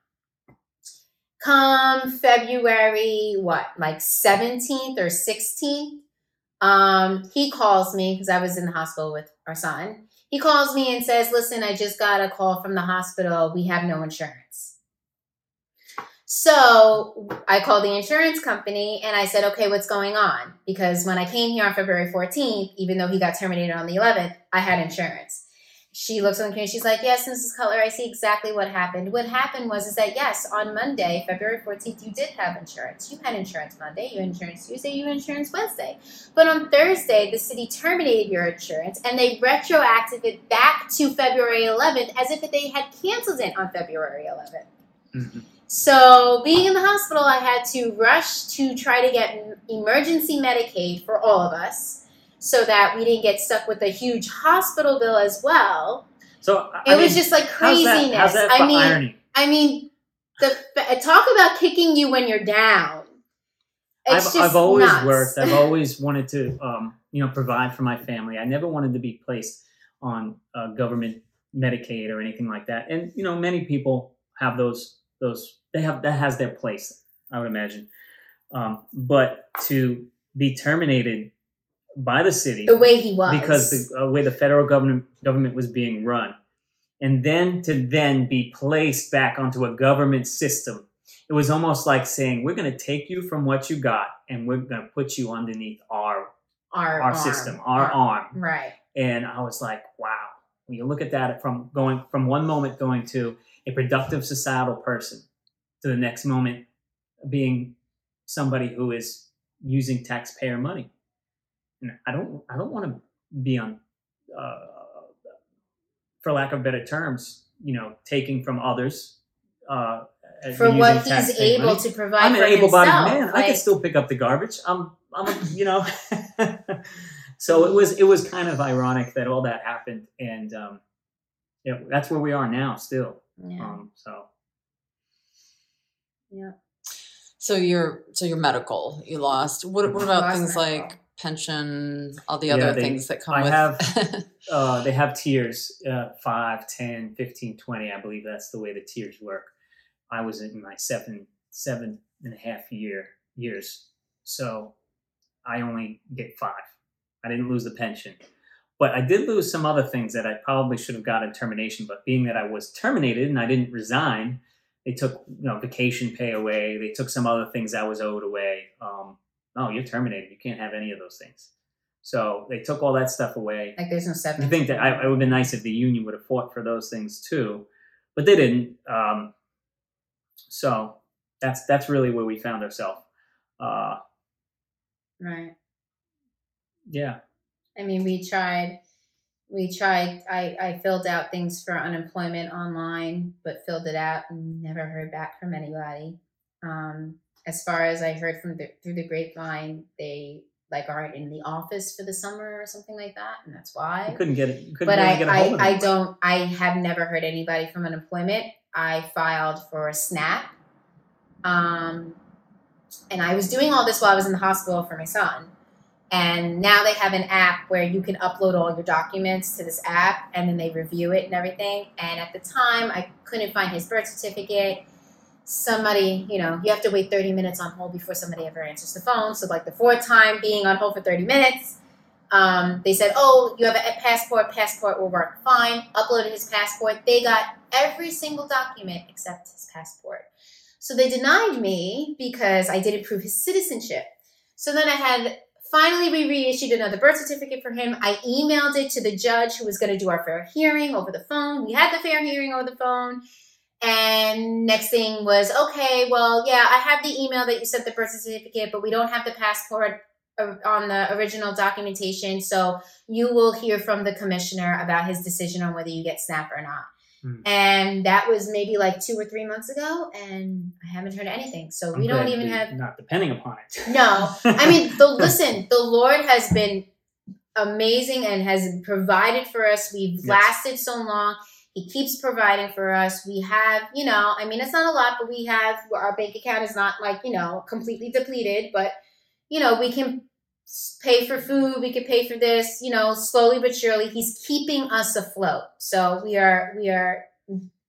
Come February, what, like 17th or 16th? Um, he calls me because I was in the hospital with our son. He calls me and says, Listen, I just got a call from the hospital. We have no insurance. So I called the insurance company and I said, Okay, what's going on? Because when I came here on February 14th, even though he got terminated on the 11th, I had insurance. She looks on the computer. She's like, "Yes, Mrs. Cutler, I see exactly what happened. What happened was is that yes, on Monday, February fourteenth, you did have insurance. You had insurance Monday. You had insurance Tuesday. You had insurance Wednesday. But on Thursday, the city terminated your insurance and they retroactive it back to February eleventh, as if they had canceled it on February eleventh. Mhm. So, being in the hospital, I had to rush to try to get emergency Medicaid for all of us so that we didn't get stuck with a huge hospital bill as well. So I It was just like how's that- craziness. How's that, I mean, irony? I mean, the talk about kicking you when you're down. It's I've, I've always nuts. worked. I've [laughs] always wanted to, um, you know, provide for my family. I never wanted to be placed on uh, government Medicaid or anything like that. And you know, many people have those. Those they have that has their place. I would imagine. Um, but to be terminated by the city the way he was because the uh, way the federal government government was being run, and then to then be placed back onto a government system, it was almost like saying, "We're going to take you from what you got, and we're going to put you underneath our our, our arm. system, our arm." Right. And I was like, "Wow!" When you look at that from going from one moment going to a productive societal person to the next moment being somebody who is using taxpayer money. And I don't I don't want to be on uh, for lack of better terms, you know, taking from others uh, For what he's able money. to provide I'm an for able-bodied himself. man. I can still pick up the garbage. I'm, I'm, you know. [laughs] so it was, it was kind of ironic that all that happened, and um, yeah, that's where we are now, still. Yeah. Um, so yeah. So you're so you're medical. You lost. What what about things medical. like pension, all the Yeah, other they- things that come I with have- [laughs] uh, they have tiers uh, 5 10 15 20 i believe that's the way the tiers work. I was in my seven seven and a half year years so i only get five. I didn't lose the pension. But i did lose some other things that i probably should have gotten termination but being that i was terminated and i didn't resign they took you know vacation pay away they took some other things i was owed away um, no you're terminated you can't have any of those things so they took all that stuff away Like there's no I seven. think that I, it would have been nice if the union would have fought for those things too, but they didn't. Um, so that's that's really where we found ourselves. Uh, Right. yeah, I mean, we tried. We tried. I, I filled out things for unemployment online, but filled it out and never heard back from anybody. Um, as far as I heard from the through the grapevine, they like aren't in the office for the summer or something like that, and that's why. you couldn't get it. Couldn't but really I, get I don't I have never heard anybody from unemployment. I filed for SNAP. Um, and I was doing all this while I was in the hospital for my son. And now they have an app where you can upload all your documents to this app and then they review it and everything. And at the time, I couldn't find his birth certificate. Somebody, you know, you have to wait 30 minutes on hold before somebody ever answers the phone. So, like the fourth time being on hold for 30 minutes, Um, they said, "Oh, you have a passport. Passport will work fine." Uploaded his passport. They got every single document except his passport. So they denied me because I didn't prove his citizenship. So then I had finally we reissued another birth certificate for him. I emailed it to the judge who was going to do our fair hearing over the phone. We had the fair hearing over the phone. And next thing was, okay, well, yeah, I have the email that you sent the birth certificate, but we don't have the passport uh, on the original documentation. So you will hear from the commissioner about his decision on whether you get SNAP or not. Hmm. And that was maybe like two or three months ago, and I haven't heard anything. So I'm we don't even have. not depending upon it. No, I mean, [laughs] the listen, the Lord has been amazing and has provided for us. We've Yes. lasted so long. He keeps providing for us. We have, you know, I mean, it's not a lot, but we have our bank account is not like, you know, completely depleted, but you know, we can pay for food, we can pay for this, you know, slowly but surely. He's keeping us afloat. So we are we are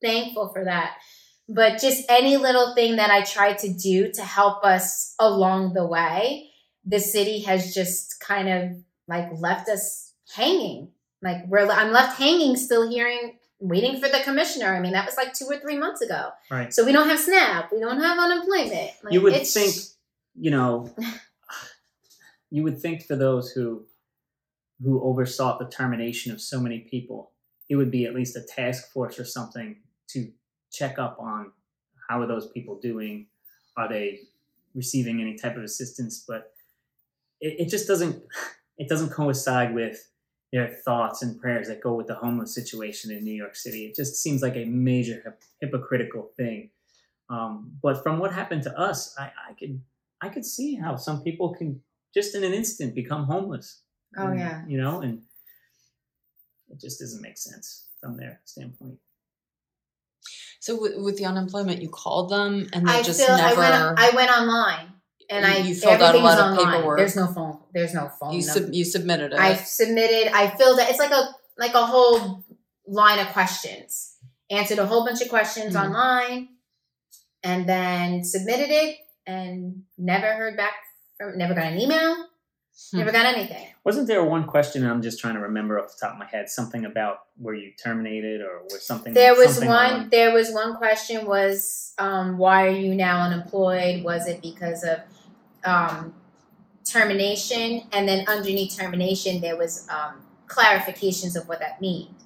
thankful for that. But just any little thing that I try to do to help us along the way, the city has just kind of like left us hanging. Like we're I'm left hanging still hearing waiting for the commissioner. I mean, that was like 2 or 3 months ago. Right. So we don't have SNAP, we don't have unemployment. Like, you would it's- think, you know, [laughs] you would think for those who who oversaw the termination of so many people, it would be at least a task force or something to check up on how are those people doing, are they receiving any type of assistance? But it, it just doesn't it doesn't coincide with their thoughts and prayers that go with the homeless situation in New York City. It just seems like a major hip- hypocritical thing. Um, but from what happened to us, I, I could I could see how some people can just in an instant become homeless. Oh, And, yeah. you know, and it just doesn't make sense from their standpoint. So with, with the unemployment, you called them and they I just still never. I went I went online and You- I you filled out a everything's lot of online. paperwork. There's no phone. There's no phone. you number. sub, you submitted it. I submitted. I filled it. It's like a like a whole line of questions. Answered a whole bunch of questions Mhm. online, and then submitted it, and never heard back from. Never got an email. Hmm. Never got anything. Wasn't there one question I'm just trying to remember off the top of my head? Something about were you terminated or was something There was something one. on- There was one question. Was um, why are you now unemployed? Was it because of um, termination? And then underneath termination, there was um, clarifications of what that means,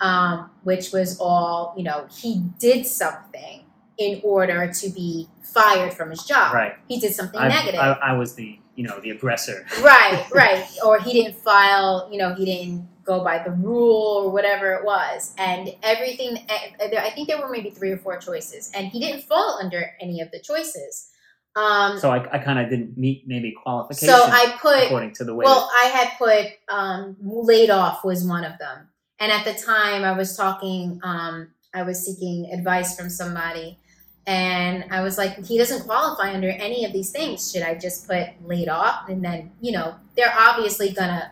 um, which was all you know. He did something in order to be fired from his job. Right. He did something I, negative. I, I was the you know the aggressor. [laughs] right, [laughs] right. Or he didn't file, you know, he didn't go by the rule or whatever it was. And everything, I think there were maybe three or four choices, and he didn't fall under any of the choices. Um, So I, I kind of didn't meet maybe qualifications so I put, according to the way. well, I had put um, laid off was one of them. And at the time, I was talking, um, I was seeking advice from somebody. And I was like, he doesn't qualify under any of these things. Should I just put laid off? And then, you know, they're obviously to,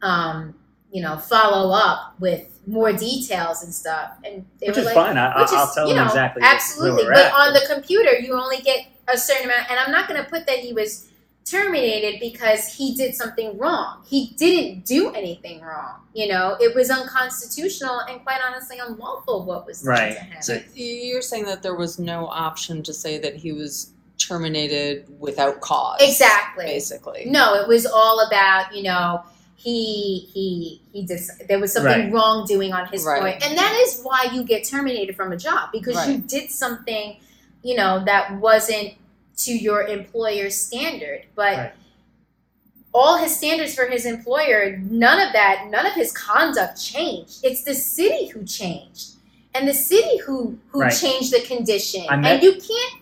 um, you know, follow up with more details and stuff. And they which were is like, fine. I, which I'll is, tell you them know, exactly. Absolutely. But at, on the computer, you only get a certain amount. And I'm not going to put that he was terminated because he did something wrong. He didn't do anything wrong. You know, it was unconstitutional and quite honestly unlawful what was Right. to him. So you're saying that there was no option to say that he was terminated without cause. Exactly. Basically. No, it was all about, you know, he he he did there was something Right. wrongdoing on his Right. part. And that is why you get terminated from a job because you did something, you know, that wasn't to your employer's standard. But Right. all his standards for his employer, none of that, none of his conduct changed. It's the city who changed. And the city who who Right. changed the condition. Met- and you can't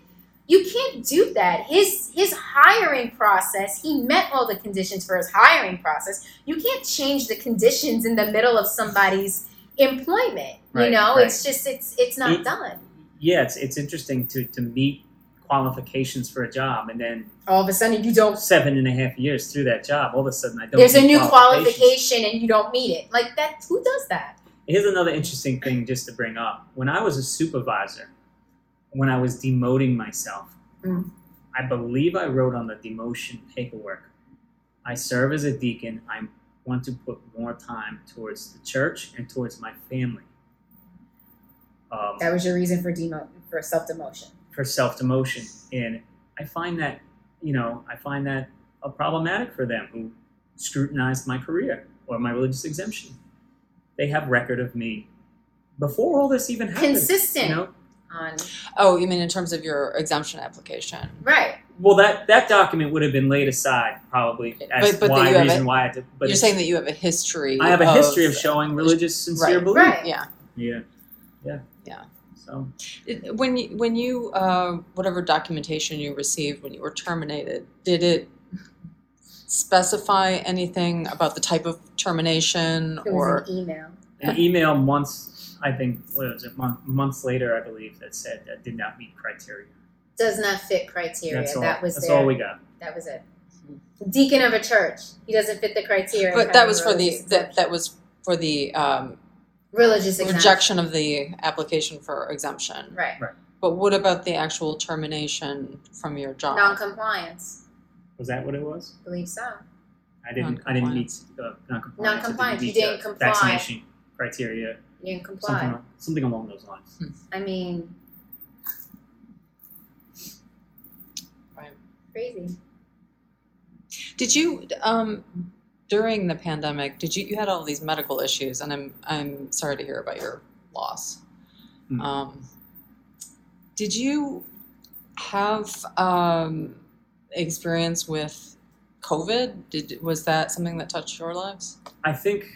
you can't do that. His his hiring process, he met all the conditions for his hiring process. You can't change the conditions in the middle of somebody's employment. you know, right. it's just it's it's not It- done. Yeah, it's it's interesting to to meet qualifications for a job and then All of a sudden you don't seven and a half years through that job, all of a sudden I don't. there's a new qualification and you don't meet it. Like that who does that? Here's another interesting thing just to bring up. When I was a supervisor, when I was demoting myself, Mm. I believe I wrote on the demotion paperwork. I serve as a deacon. I'm want to put more time towards the church and towards my family. Um, That was your reason for demo for self demotion. for self demotion, and I find that you know I find that problematic for them who scrutinized my career or my religious exemption. They have record of me before all this even happened. Consistent. you know. On Oh, you mean in terms of your exemption application? right. Well, that that document would have been laid aside probably as But- but why you reason it- why I did. But You're saying that you have a history. I have a history of showing religious sincere Right. belief. Right. Yeah. Yeah, yeah, Yeah. So It, when you, when you uh, whatever documentation you received when you were terminated, did it specify anything about the type of termination It was or an email. an email months, I think, what was it, month, months later, I believe, that said that did not meet criteria. Does not fit criteria. That's all. That was That's their, all we got. That was it. Deacon of a church. He doesn't fit the criteria. but of that having was for the that, that was for the um, religious exemption. rejection of the application for exemption. Right. Right. But what about the actual termination from your job? Non-compliance. Was that what it was? I believe so. I didn't. I didn't meet uh, non-compliance. I Non-compliance, you didn't the comply. Vaccination criteria. You didn't comply. Something, something along those lines. I mean, Right. crazy. Did you um, during the pandemic? Did you you had all these medical issues, and I'm I'm sorry to hear about your loss. Mm. Um, did you have um, experience with COVID? Did was that something that touched your lives? I think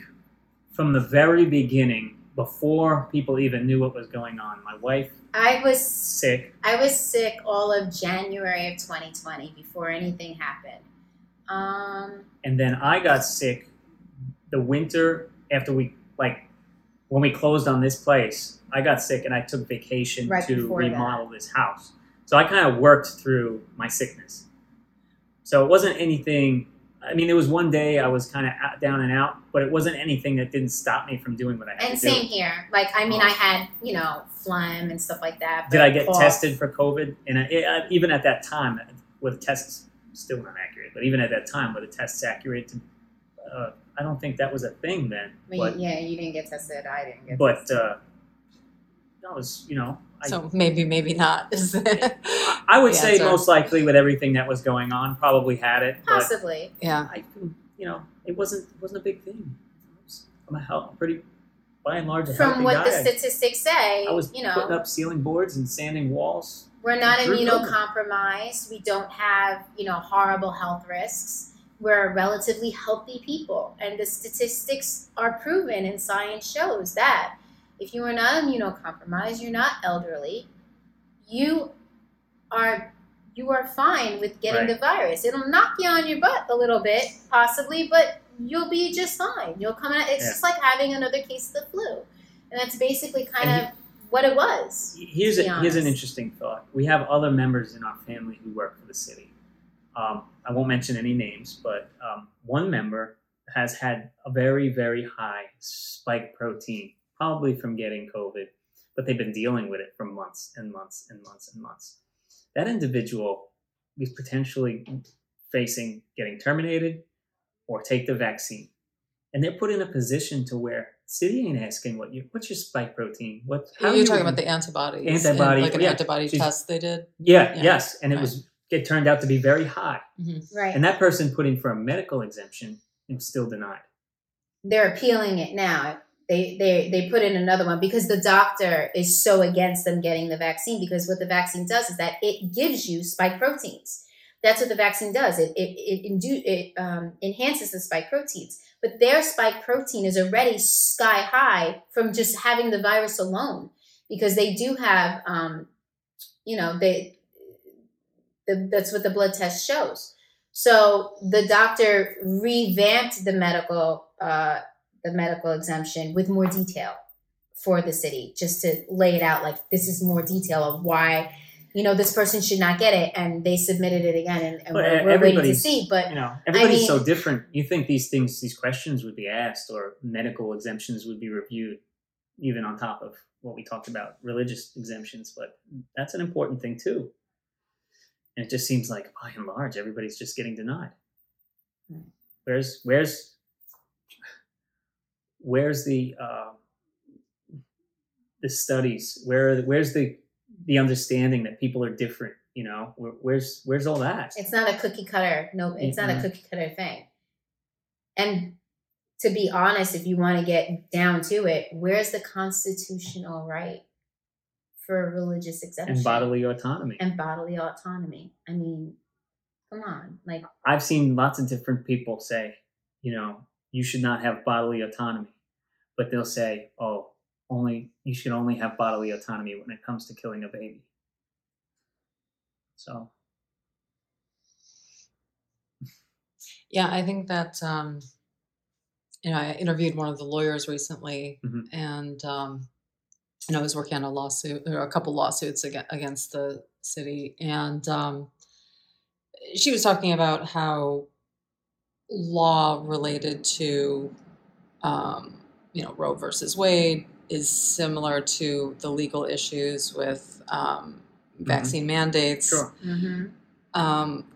from the very beginning, before people even knew what was going on, my wife I was sick. I was sick all of January of 2020 before anything happened. Um, and then I got sick the winter after we like when we closed on this place. I got sick and I took vacation Right to before that. remodel this house. So I kind of worked through my sickness. So it wasn't anything. I mean, there was one day I was kind of down and out, but it wasn't anything that didn't stop me from doing what I had and to do. same here. Like, I mean, Oh. I had you know phlegm and stuff like that. Did I get cough. tested for COVID? And I, I- even at that time, with tests still not accurate? But even at that time, were the tests accurate? To, uh, I don't think that was a thing then. But But yeah, you didn't get tested. I didn't get but tested. uh, that was you know I, so maybe maybe not. [laughs] I would say answer. most likely with everything that was going on, probably had it. Possibly. yeah. I you know it wasn't it wasn't a big thing. I'm a hell, pretty by and large a From healthy what the statistics say, I was you know, putting up ceiling boards and sanding walls. We're not immunocompromised. We don't have, you know, horrible health risks. We're relatively healthy people. And the statistics are proven and science shows that if you are not immunocompromised, you're not elderly, you are you are fine with getting Right. the virus. It'll knock you on your butt a little bit, possibly, but you'll be just fine. You'll come out it's Yeah. just like having another case of the flu. And that's basically kind And of what it was. Here's a, here's an interesting thought. We have other members in our family who work for the city. Um, I won't mention any names, but um, one member has had a very very high spike protein, probably from getting COVID, but they've been dealing with it for months and months and months and months. That individual is potentially facing getting terminated or take the vaccine, and they're put in a position to where city ain't asking what you what's your spike protein what how You're you- talking about the antibodies. and, Antibody, like an yeah. antibody She's- test they did. Yeah, Yeah, yes, and it right. was it turned out to be very high, mm-hmm. Right. and that person put in for a medical exemption and still denied. they're appealing it now. They they they put in another one because the doctor is so against them getting the vaccine because what the vaccine does is that it gives you spike proteins. That's what the vaccine does. It it it, indu- it um, enhances the spike proteins, but their spike protein is already sky high from just having the virus alone because they do have um, you know they the, that's what the blood test shows. So the doctor revamped the medical uh, the medical exemption with more detail for the city, just to lay it out like this is more detail of why you know this person should not get it, and they submitted it again, and, and we're, we're waiting to see. But You know, everybody's mean- so different. You think these things, these questions would be asked, or medical exemptions would be reviewed, even on top of what we talked about, religious exemptions. But that's an important thing too. And it just seems like, by and large, everybody's just getting denied. Where's where's where's the uh, the studies? Where where's the the understanding that people are different? You know, Where, where's where's all that? It's not a cookie cutter. No, it's not a cookie cutter thing. And to be honest, if you want to get down to it, where's the constitutional right for religious exemption and bodily autonomy. and bodily autonomy? I mean, come on, like I've seen lots of different people say, you know, you should not have bodily autonomy, but they'll say, oh, only you should only have bodily autonomy when it comes to killing a baby. So Yeah, I think that um, you know I interviewed one of the lawyers recently, Mhm. and um, and I was working on a lawsuit or a couple lawsuits against the city, and um, she was talking about how law related to um, you know Roe versus Wade is similar to the legal issues with um, vaccine mandates. sure, Um,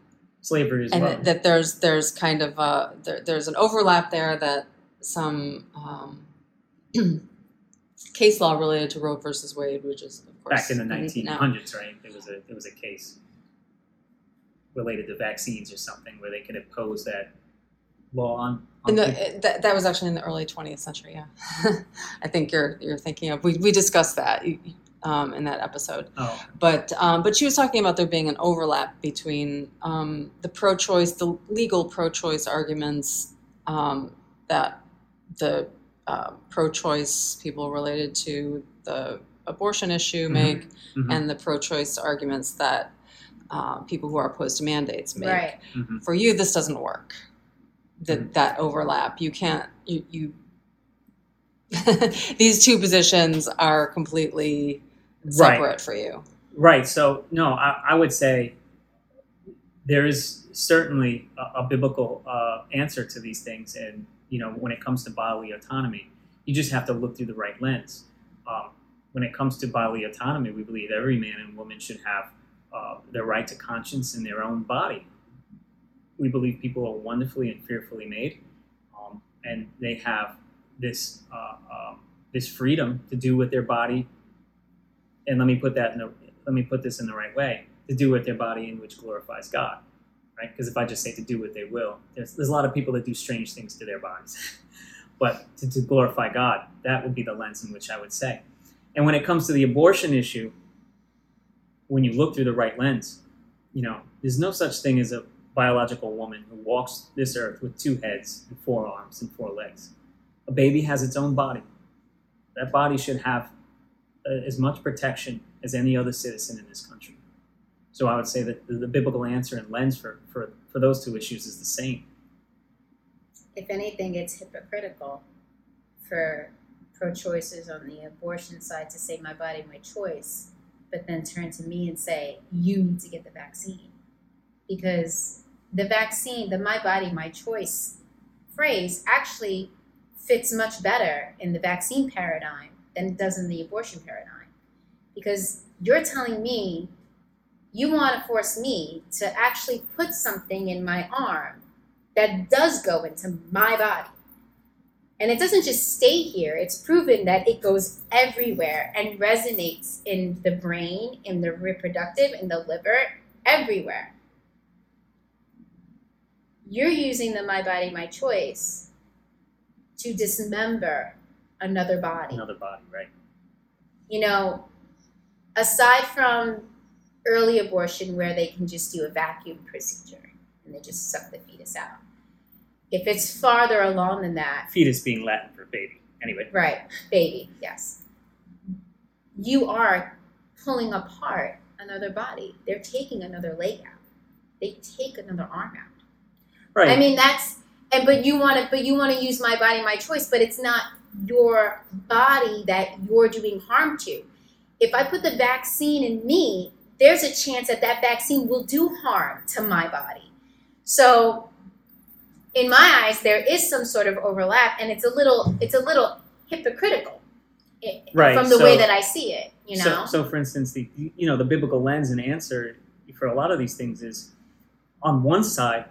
slavery as and well. that, that there's there's kind of a there, there's an overlap there that some um, [clears throat] case law related to Roe versus Wade, which is of course Back in the now- 1900s, right? There was a there was a case related to vaccines or something where they could impose that law on. on In the, that, that was actually in the early 20th century. Yeah, [laughs] I think you're you're thinking of we, we discussed that um, in that episode. oh, But um, but she was talking about there being an overlap between um, the pro-choice, the legal pro-choice arguments um, that the uh, pro-choice people related to the abortion issue Mhm. make, mhm, and the pro-choice arguments that uh, people who are opposed to mandates make. right. mhm. For you, this doesn't work. That Mhm. that overlap, you can't you. you [laughs] These two positions are completely Right. separate for you. Right. So, no, I, I would say there is certainly a, a biblical uh, answer to these things. And, you know, when it comes to bodily autonomy, you just have to look through the right lens. Um, when it comes to bodily autonomy, we believe every man and woman should have uh, their right to conscience in their own body. We believe people are wonderfully and fearfully made, um, and they have this uh, um, this freedom to do with their body and let me put that in the let me put this in the right way to do with their body in which glorifies God, right? Because if I just say to do what they will, there's, there's a lot of people that do strange things to their bodies, [laughs] but to, to glorify God, that would be the lens in which I would say. And when it comes to the abortion issue, when you look through the right lens, you know, there's no such thing as a biological woman who walks this earth with two heads and four arms and four legs. A baby has its own body. That body should have uh, as much protection as any other citizen in this country. So I would say that the, biblical answer and lens for, for, for those two issues is the same. If anything, it's hypocritical for pro-choicers on the abortion side to say my body, my choice, but then turn to me and say you need to get the vaccine because the vaccine, the my body, my choice phrase actually fits much better in the vaccine paradigm than it does in the abortion paradigm. Because you're telling me you want to force me to actually put something in my arm that does go into my body. And it doesn't just stay here, it's proven that it goes everywhere and resonates in the brain, in the reproductive, in the liver, everywhere. You're using the my body, my choice to dismember another body. Another body, right? You know, aside from early abortion where they can just do a vacuum procedure and they just suck the fetus out. If it's farther along than that, Fetus being Latin for baby. Anyway, right, baby, yes. You are pulling apart another body. They're taking another leg out. They take another arm out. Right. I mean that's and but you want to but you want to use my body my choice but it's not your body that you're doing harm to. If I put the vaccine in me, there's a chance that that vaccine will do harm to my body. So in my eyes there is some sort of overlap and it's a little it's a little hypocritical i- Right, from the so- way that I see it, you know. So, so for instance, the you know the biblical lens and answer for a lot of these things is on one side,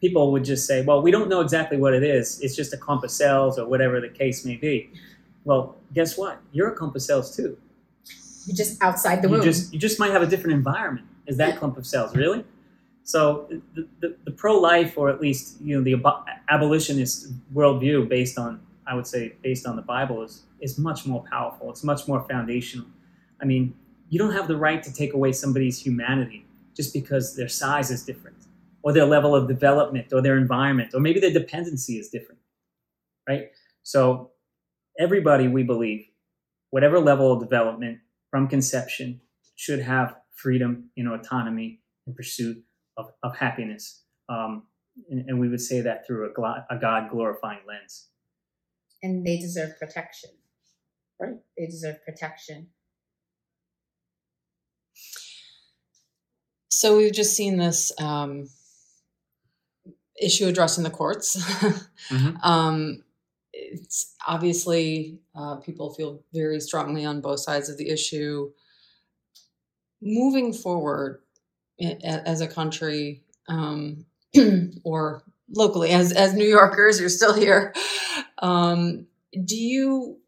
people would just say, well, we don't know exactly what it is. It's just a clump of cells or whatever the case may be. Well, guess what? You're a clump of cells too. You're just outside the you womb. just you just might have a different environment as that clump of cells. Really? So the, the, the pro-life, or at least you know the abo- abolitionist worldview, based on I would say based on the Bible, is is much more powerful. It's much more foundational. I mean, you don't have the right to take away somebody's humanity just because their size is different, or their level of development, or their environment, or maybe their dependency is different, right? So everybody, we believe, whatever level of development from conception, should have freedom, you know, autonomy in pursuit of, of happiness. Um, and, and, we would say that through a, glo- a God glorifying lens. And they deserve protection. Right. They deserve protection. So we've just seen this um, issue addressed in the courts. [laughs] mm-hmm. um, it's obviously uh, people feel very strongly on both sides of the issue. Moving forward as a country um, [clears throat] or locally, as as New Yorkers, you're still here. Um, do you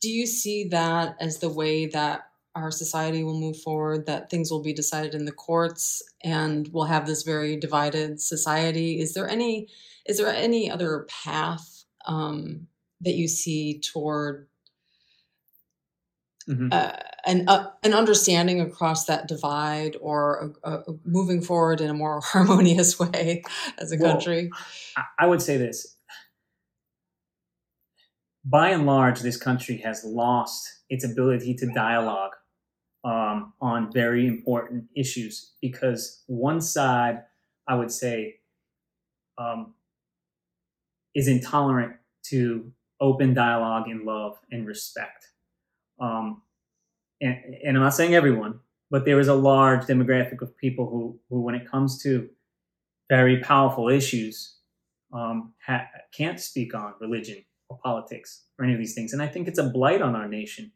do you see that as the way that our society will move forward? That things will be decided in the courts, and we'll have this very divided society. Is there any is there any other path um, that you see toward mm-hmm. uh, an uh, an understanding across that divide or a, a moving forward in a more [laughs] harmonious way as a well, country? I would say this. By and large, this country has lost its ability to dialogue um, on very important issues because one side, I would say, um, is intolerant to open dialogue and love and respect. Um, and, and I'm not saying everyone, but there is a large demographic of people who, who when it comes to very powerful issues, um, ha- can't speak on religion or politics or any of these things. And I think it's a blight on our nation.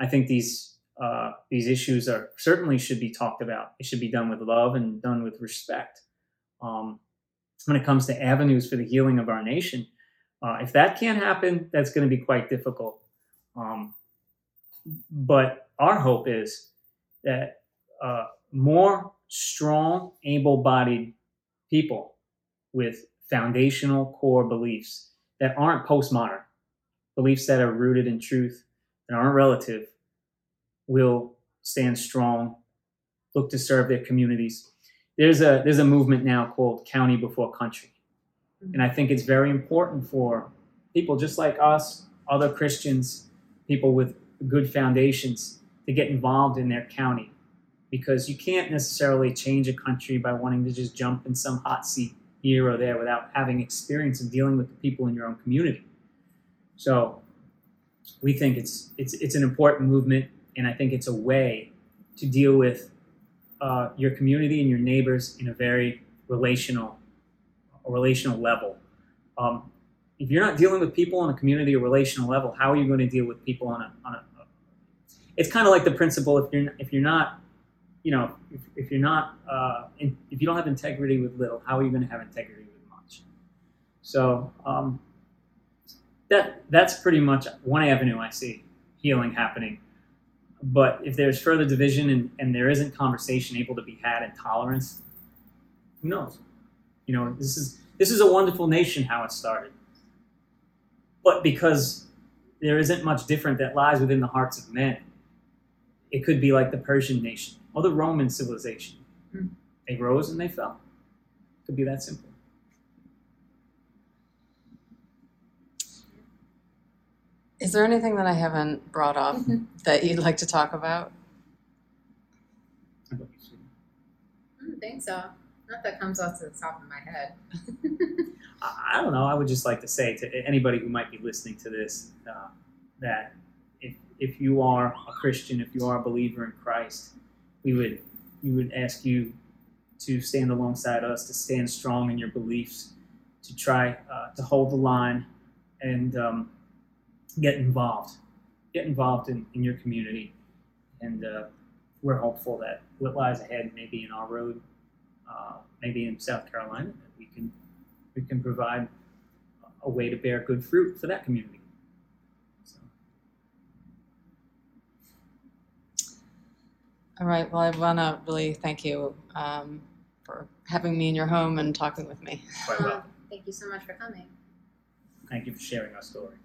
I think these uh, these issues are certainly should be talked about. It should be done with love and done with respect. Um, when it comes to avenues for the healing of our nation, uh, if that can't happen, that's going to be quite difficult. Um, but our hope is that uh, more strong, able bodied people with foundational core beliefs that aren't postmodern, beliefs that are rooted in truth and aren't relative, will stand strong, look to serve their communities. There's a, there's a movement now called County Before Country and I think it's very important for people just like us, other Christians, people with good foundations, to get involved in their county. Because you can't necessarily change a country by wanting to just jump in some hot seat here or there without having experience in dealing with the people in your own community. So we think it's it's it's an important movement, and I think it's a way to deal with uh, your community and your neighbors in a very relational a relational level. Um, if you're not dealing with people on a community or relational level, how are you going to deal with people on a, on a, it's kind of like the principle if you're if you're not you know if, if you're not uh, in, if you don't have integrity with little how are you going to have integrity with much so um, that that's pretty much one avenue i see healing happening but if there's further division and, and there isn't conversation able to be had and tolerance who knows you know, this is this is a wonderful nation how it started. But because there isn't much different that lies within the hearts of men, it could be like the Persian nation or the Roman civilization. Mm. They rose and they fell. It could be that simple. Is there anything that I haven't brought up mm-hmm. that you'd like to talk about? I don't think so. Not that comes off to the top of my head. [laughs] I don't know. I would just like to say to anybody who might be listening to this uh, that if, if you are a Christian, if you are a believer in Christ, we would we would ask you to stand alongside us, to stand strong in your beliefs, to try uh, to hold the line, and um, get involved. Get involved in, in your community, and uh, we're hopeful that what lies ahead may be in our road uh, maybe in South Carolina, that we can we can provide a way to bear good fruit for that community. So, All right. Well, I want to really thank you um, for having me in your home and talking with me. quite well. [laughs] Thank you so much for coming. Thank you for sharing our story.